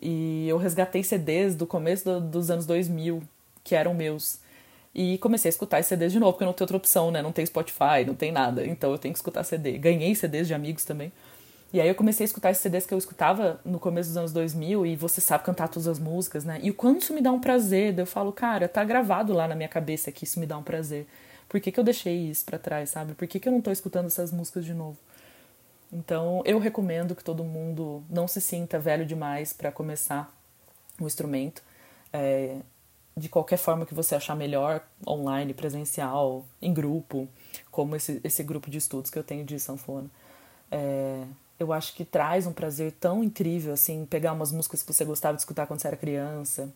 E eu resgatei CDs do começo do, dos anos 2000, que eram meus. E comecei a escutar esses CDs de novo, porque não tenho outra opção, né? Não tem Spotify, não tem nada. Então eu tenho que escutar CD. Ganhei CDs de amigos também. E aí eu comecei a escutar esses CDs que eu escutava no começo dos anos 2000 e você sabe cantar todas as músicas, né? E o quanto isso me dá um prazer. Eu falo, cara, tá gravado lá na minha cabeça que isso me dá um prazer. Por que, que eu deixei isso para trás, sabe? Por que, que eu não tô escutando essas músicas de novo? Então, eu recomendo que todo mundo não se sinta velho demais para começar um instrumento. É, de qualquer forma que você achar melhor, online, presencial, em grupo, como esse, esse grupo de estudos que eu tenho de sanfona. É, eu acho que traz um prazer tão incrível, assim, pegar umas músicas que você gostava de escutar quando você era criança,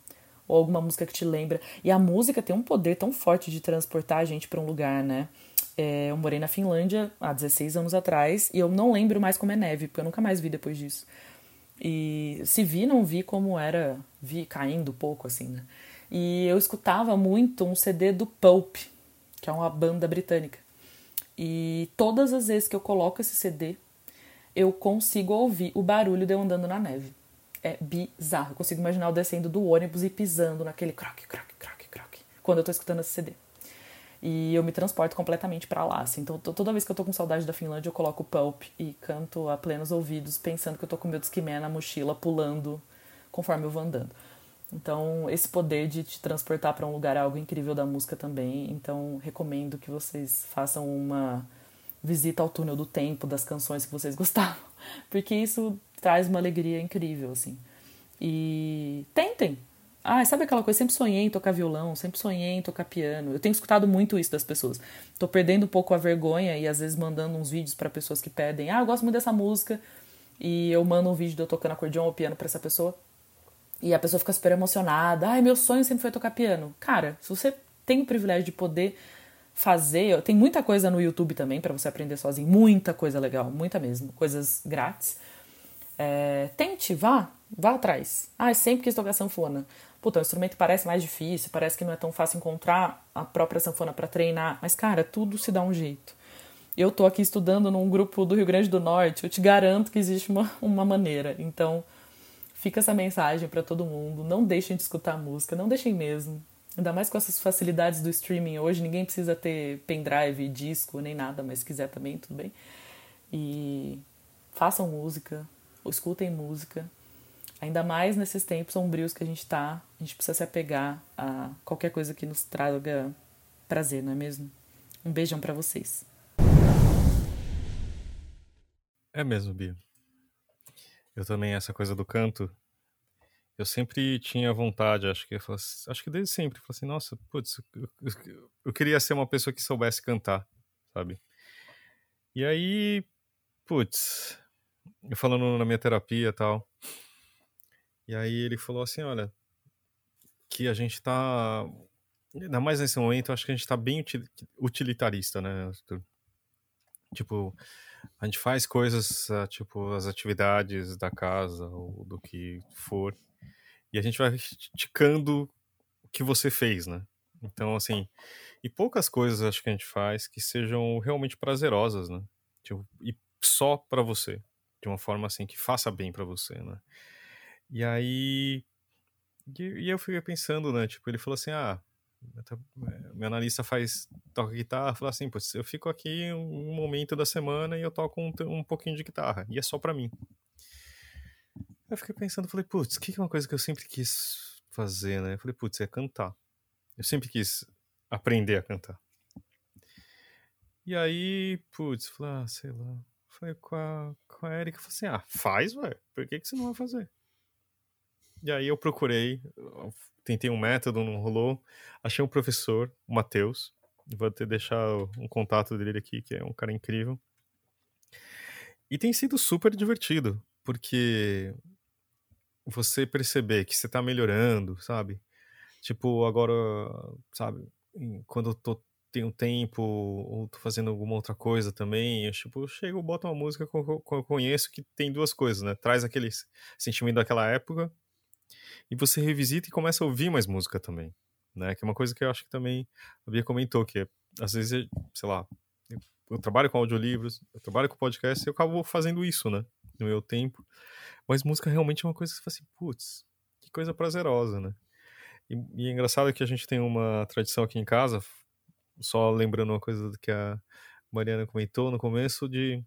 ou alguma música que te lembra. E a música tem um poder tão forte de transportar a gente para um lugar, né? É, eu morei na Finlândia há 16 anos atrás e eu não lembro mais como é neve, porque eu nunca mais vi depois disso. E se vi, não vi como era, vi caindo pouco, assim, né? E eu escutava muito um CD do Pulp, que é uma banda britânica. E todas as vezes que eu coloco esse CD, eu consigo ouvir o barulho de eu andando na neve. É bizarro. Eu consigo imaginar eu descendo do ônibus e pisando naquele croque, croque, croque, croque, quando eu tô escutando esse CD. E eu me transporto completamente para lá. Assim. Então, toda vez que eu tô com saudade da Finlândia, eu coloco Pulp e canto a plenos ouvidos, pensando que eu tô com meu Discman na mochila, pulando conforme eu vou andando. Então, esse poder de te transportar para um lugar é algo incrível da música também. Então, recomendo que vocês façam uma visita ao túnel do tempo das canções que vocês gostavam, porque isso traz uma alegria incrível, assim. E tentem, ah, sabe aquela coisa? Sempre sonhei em tocar violão, sempre sonhei em tocar piano. Eu tenho escutado muito isso das pessoas. Tô perdendo um pouco a vergonha e às vezes mandando uns vídeos para pessoas que pedem: "Ah, eu gosto muito dessa música". E eu mando um vídeo de eu tocando acordeon ou piano para essa pessoa. E a pessoa fica super emocionada. Ai, meu sonho sempre foi tocar piano. Cara, se você tem o privilégio de poder fazer, tem muita coisa no YouTube também para você aprender sozinho, muita coisa legal, muita mesmo, coisas grátis. É, tente, vá, vá atrás. Ah, sempre quis tocar sanfona puta, o instrumento parece mais difícil, parece que não é tão fácil encontrar a própria sanfona para treinar, mas cara, tudo se dá um jeito. Eu tô aqui estudando num grupo do Rio Grande do Norte, eu te garanto que existe uma, uma maneira. Então, fica essa mensagem para todo mundo, não deixem de escutar música, não deixem mesmo. Ainda mais com essas facilidades do streaming hoje, ninguém precisa ter pendrive, disco, nem nada, mas se quiser também, tudo bem. E façam música, escutem música, Ainda mais nesses tempos sombrios que a gente tá, a gente precisa se apegar a qualquer coisa que nos traga prazer, não é mesmo? Um beijão para vocês. É mesmo, Bia. Eu também, essa coisa do canto, eu sempre tinha vontade, acho que acho que desde sempre, falei assim, nossa, putz, eu, eu, eu, queria ser uma pessoa que soubesse cantar, sabe? E aí, putz, eu falando na minha terapia e tal, e aí ele falou assim, olha, que a gente tá, ainda mais nesse momento, acho que a gente tá bem utilitarista, né? Tipo, a gente faz coisas, ah, tipo, as atividades da casa ou do que for, e a gente vai ticando o que você fez, né? Então, assim, e poucas coisas acho que a gente faz que sejam realmente prazerosas, né? Tipo, e só para você, de uma forma assim que faça bem para você, né? E aí. E, eu fiquei pensando, né? Tipo, ele falou assim: ah, é, meu analista faz toca guitarra, falou assim, putz, eu fico aqui um momento da semana e eu toco um, um pouquinho de guitarra, e é só para mim. Eu fiquei pensando, falei, putz, o que é uma coisa que eu sempre quis fazer, né? Eu falei, putz, é cantar. Eu sempre quis aprender a cantar. E aí, putz, falei, ah, sei lá. Falei com a, com a Erika, falei assim, ah, faz, ué, por que, que você não vai fazer? E aí eu procurei, tentei um método, não rolou. Achei um professor, o Matheus. Vou até deixar um contato dele aqui, que é um cara incrível. E tem sido super divertido, porque você perceber que você tá melhorando, sabe? Tipo, agora, sabe, quando eu tô, tenho tempo ou tô fazendo alguma outra coisa também, eu, tipo, eu chego, boto uma música que eu, que eu conheço que tem duas coisas, né? Traz aquele sentimento daquela época e você revisita e começa a ouvir mais música também, né? Que é uma coisa que eu acho que também a Bia comentou, que é às vezes, sei lá, eu, trabalho com audiolivros, eu trabalho com podcast eu acabo fazendo isso, né? No meu tempo. Mas música realmente é uma coisa que você fala assim, putz, que coisa prazerosa, né? E, e é engraçado que a gente tem uma tradição aqui em casa, só lembrando uma coisa que a Mariana comentou no começo, de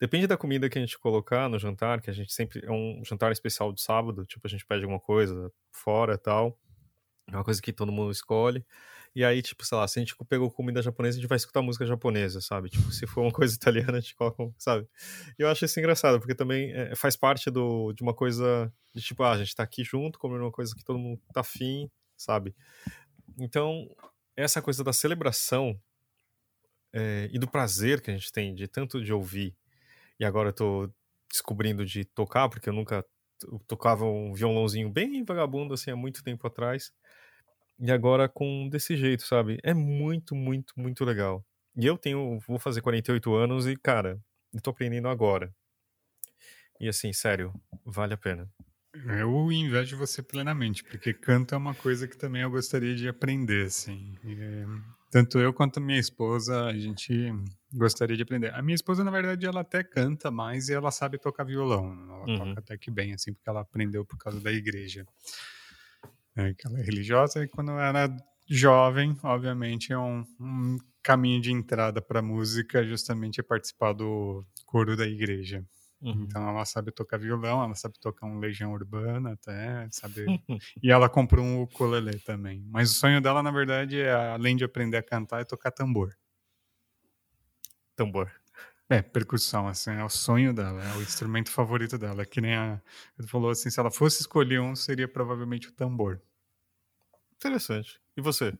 Depende da comida que a gente colocar no jantar, que a gente sempre. É um jantar especial de sábado, tipo, a gente pede alguma coisa fora e tal. É uma coisa que todo mundo escolhe. E aí, tipo, sei lá, se a gente pegou comida japonesa, a gente vai escutar música japonesa, sabe? Tipo, se for uma coisa italiana, a gente coloca, sabe? E eu acho isso engraçado, porque também é, faz parte do, de uma coisa de tipo, ah, a gente tá aqui junto, comendo uma coisa que todo mundo tá afim, sabe? Então, essa coisa da celebração é, e do prazer que a gente tem de tanto de ouvir e agora eu tô descobrindo de tocar, porque eu nunca tocava um violãozinho bem vagabundo assim há muito tempo atrás. E agora com desse jeito, sabe? É muito, muito, muito legal. E eu tenho, vou fazer 48 anos e, cara, eu tô aprendendo agora. E assim, sério, vale a pena. Eu invejo você plenamente, porque canto é uma coisa que também eu gostaria de aprender, assim. É, tanto eu quanto minha esposa, a gente gostaria de aprender. A minha esposa, na verdade, ela até canta mais e ela sabe tocar violão. Ela uhum. toca até que bem, assim, porque ela aprendeu por causa da igreja. É, que ela é religiosa e quando era jovem, obviamente, é um, um caminho de entrada para música justamente é participar do coro da igreja. Uhum. Então ela sabe tocar violão, ela sabe tocar um Legião Urbana até, sabe? e ela comprou um ukulele também. Mas o sonho dela, na verdade, é além de aprender a cantar, é tocar tambor. Tambor. É, percussão, assim, é o sonho dela, é o instrumento favorito dela. Que nem a. Ele falou assim: se ela fosse escolher um, seria provavelmente o tambor. Interessante. E você?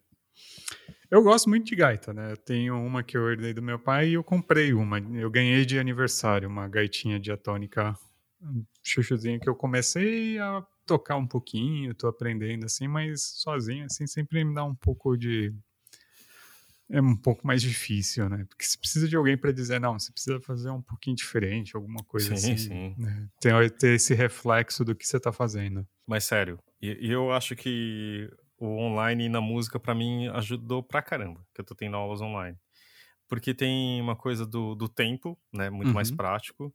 Eu gosto muito de gaita, né? Eu tenho uma que eu herdei do meu pai e eu comprei uma. Eu ganhei de aniversário uma gaitinha diatônica chuchuzinha que eu comecei a tocar um pouquinho, tô aprendendo assim, mas sozinho assim sempre me dá um pouco de é um pouco mais difícil, né? Porque você precisa de alguém para dizer, não, você precisa fazer um pouquinho diferente, alguma coisa sim, assim. Sim. Né? Ter, ter esse reflexo do que você está fazendo. Mas sério, eu acho que o online na música para mim ajudou pra caramba, que eu tô tendo aulas online. Porque tem uma coisa do, do tempo, né? Muito uhum. mais prático.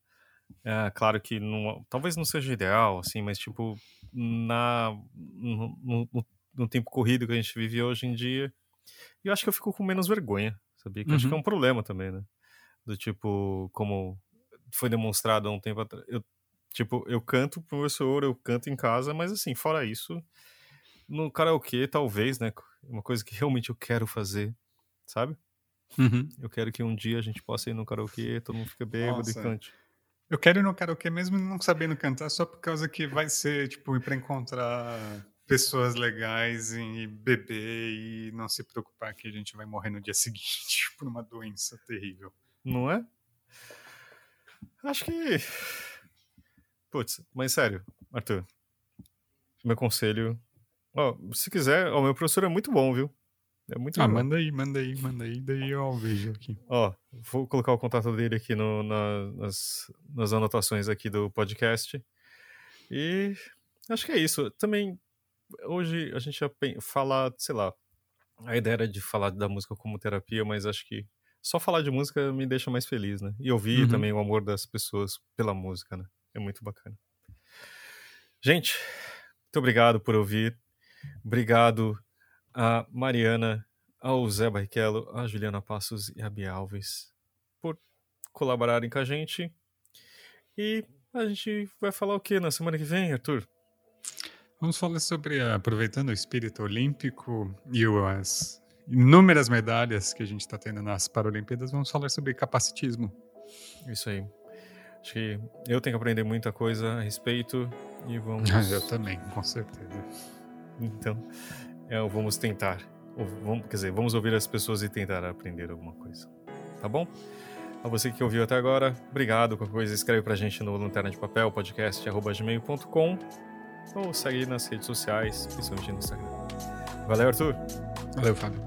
É, claro que não, talvez não seja ideal, assim, mas tipo, na, no, no, no tempo corrido que a gente vive hoje em dia, e eu acho que eu fico com menos vergonha, sabia? Que uhum. acho que é uhum. um problema também, né? Do tipo, como foi demonstrado há um tempo atrás. Eu, tipo, eu canto professor, eu canto em casa, mas assim, fora isso, no karaokê, talvez, né? Uma coisa que realmente eu quero fazer, sabe? Uhum. Eu quero que um dia a gente possa ir no karaokê, todo mundo fica bêbado e cante. Eu quero ir no karaokê mesmo não sabendo cantar, só por causa que vai ser, tipo, para encontrar pessoas legais e beber e não se preocupar que a gente vai morrer no dia seguinte por uma doença terrível. Não é? Acho que. Putz, mas sério, Arthur. Meu conselho. Ó, se quiser, o meu professor é muito bom, viu? É muito Ah, manda aí, manda aí, manda aí, daí eu vejo aqui. Ó, vou colocar o contato dele aqui no, na, nas, nas anotações aqui do podcast. E acho que é isso. Também hoje a gente já fala, sei lá, a ideia era de falar da música como terapia, mas acho que só falar de música me deixa mais feliz, né? E ouvir uhum. também o amor das pessoas pela música, né? É muito bacana. Gente, muito obrigado por ouvir. Obrigado a Mariana, ao Zé Barrichello, a Juliana Passos e a Bia Alves por colaborarem com a gente. E a gente vai falar o que na semana que vem, Arthur? Vamos falar sobre, aproveitando o espírito olímpico e as inúmeras medalhas que a gente está tendo nas Paralimpíadas, vamos falar sobre capacitismo. Isso aí. Acho que eu tenho que aprender muita coisa a respeito e vamos. eu também, com certeza. Então, é, vamos tentar. Vamos, quer dizer, vamos ouvir as pessoas e tentar aprender alguma coisa. Tá bom? A você que ouviu até agora, obrigado. Qualquer coisa, escreve pra gente no lanterna de papel, podcast.gmail.com ou segue nas redes sociais, principalmente no Instagram. Valeu, Arthur. Valeu, Fábio.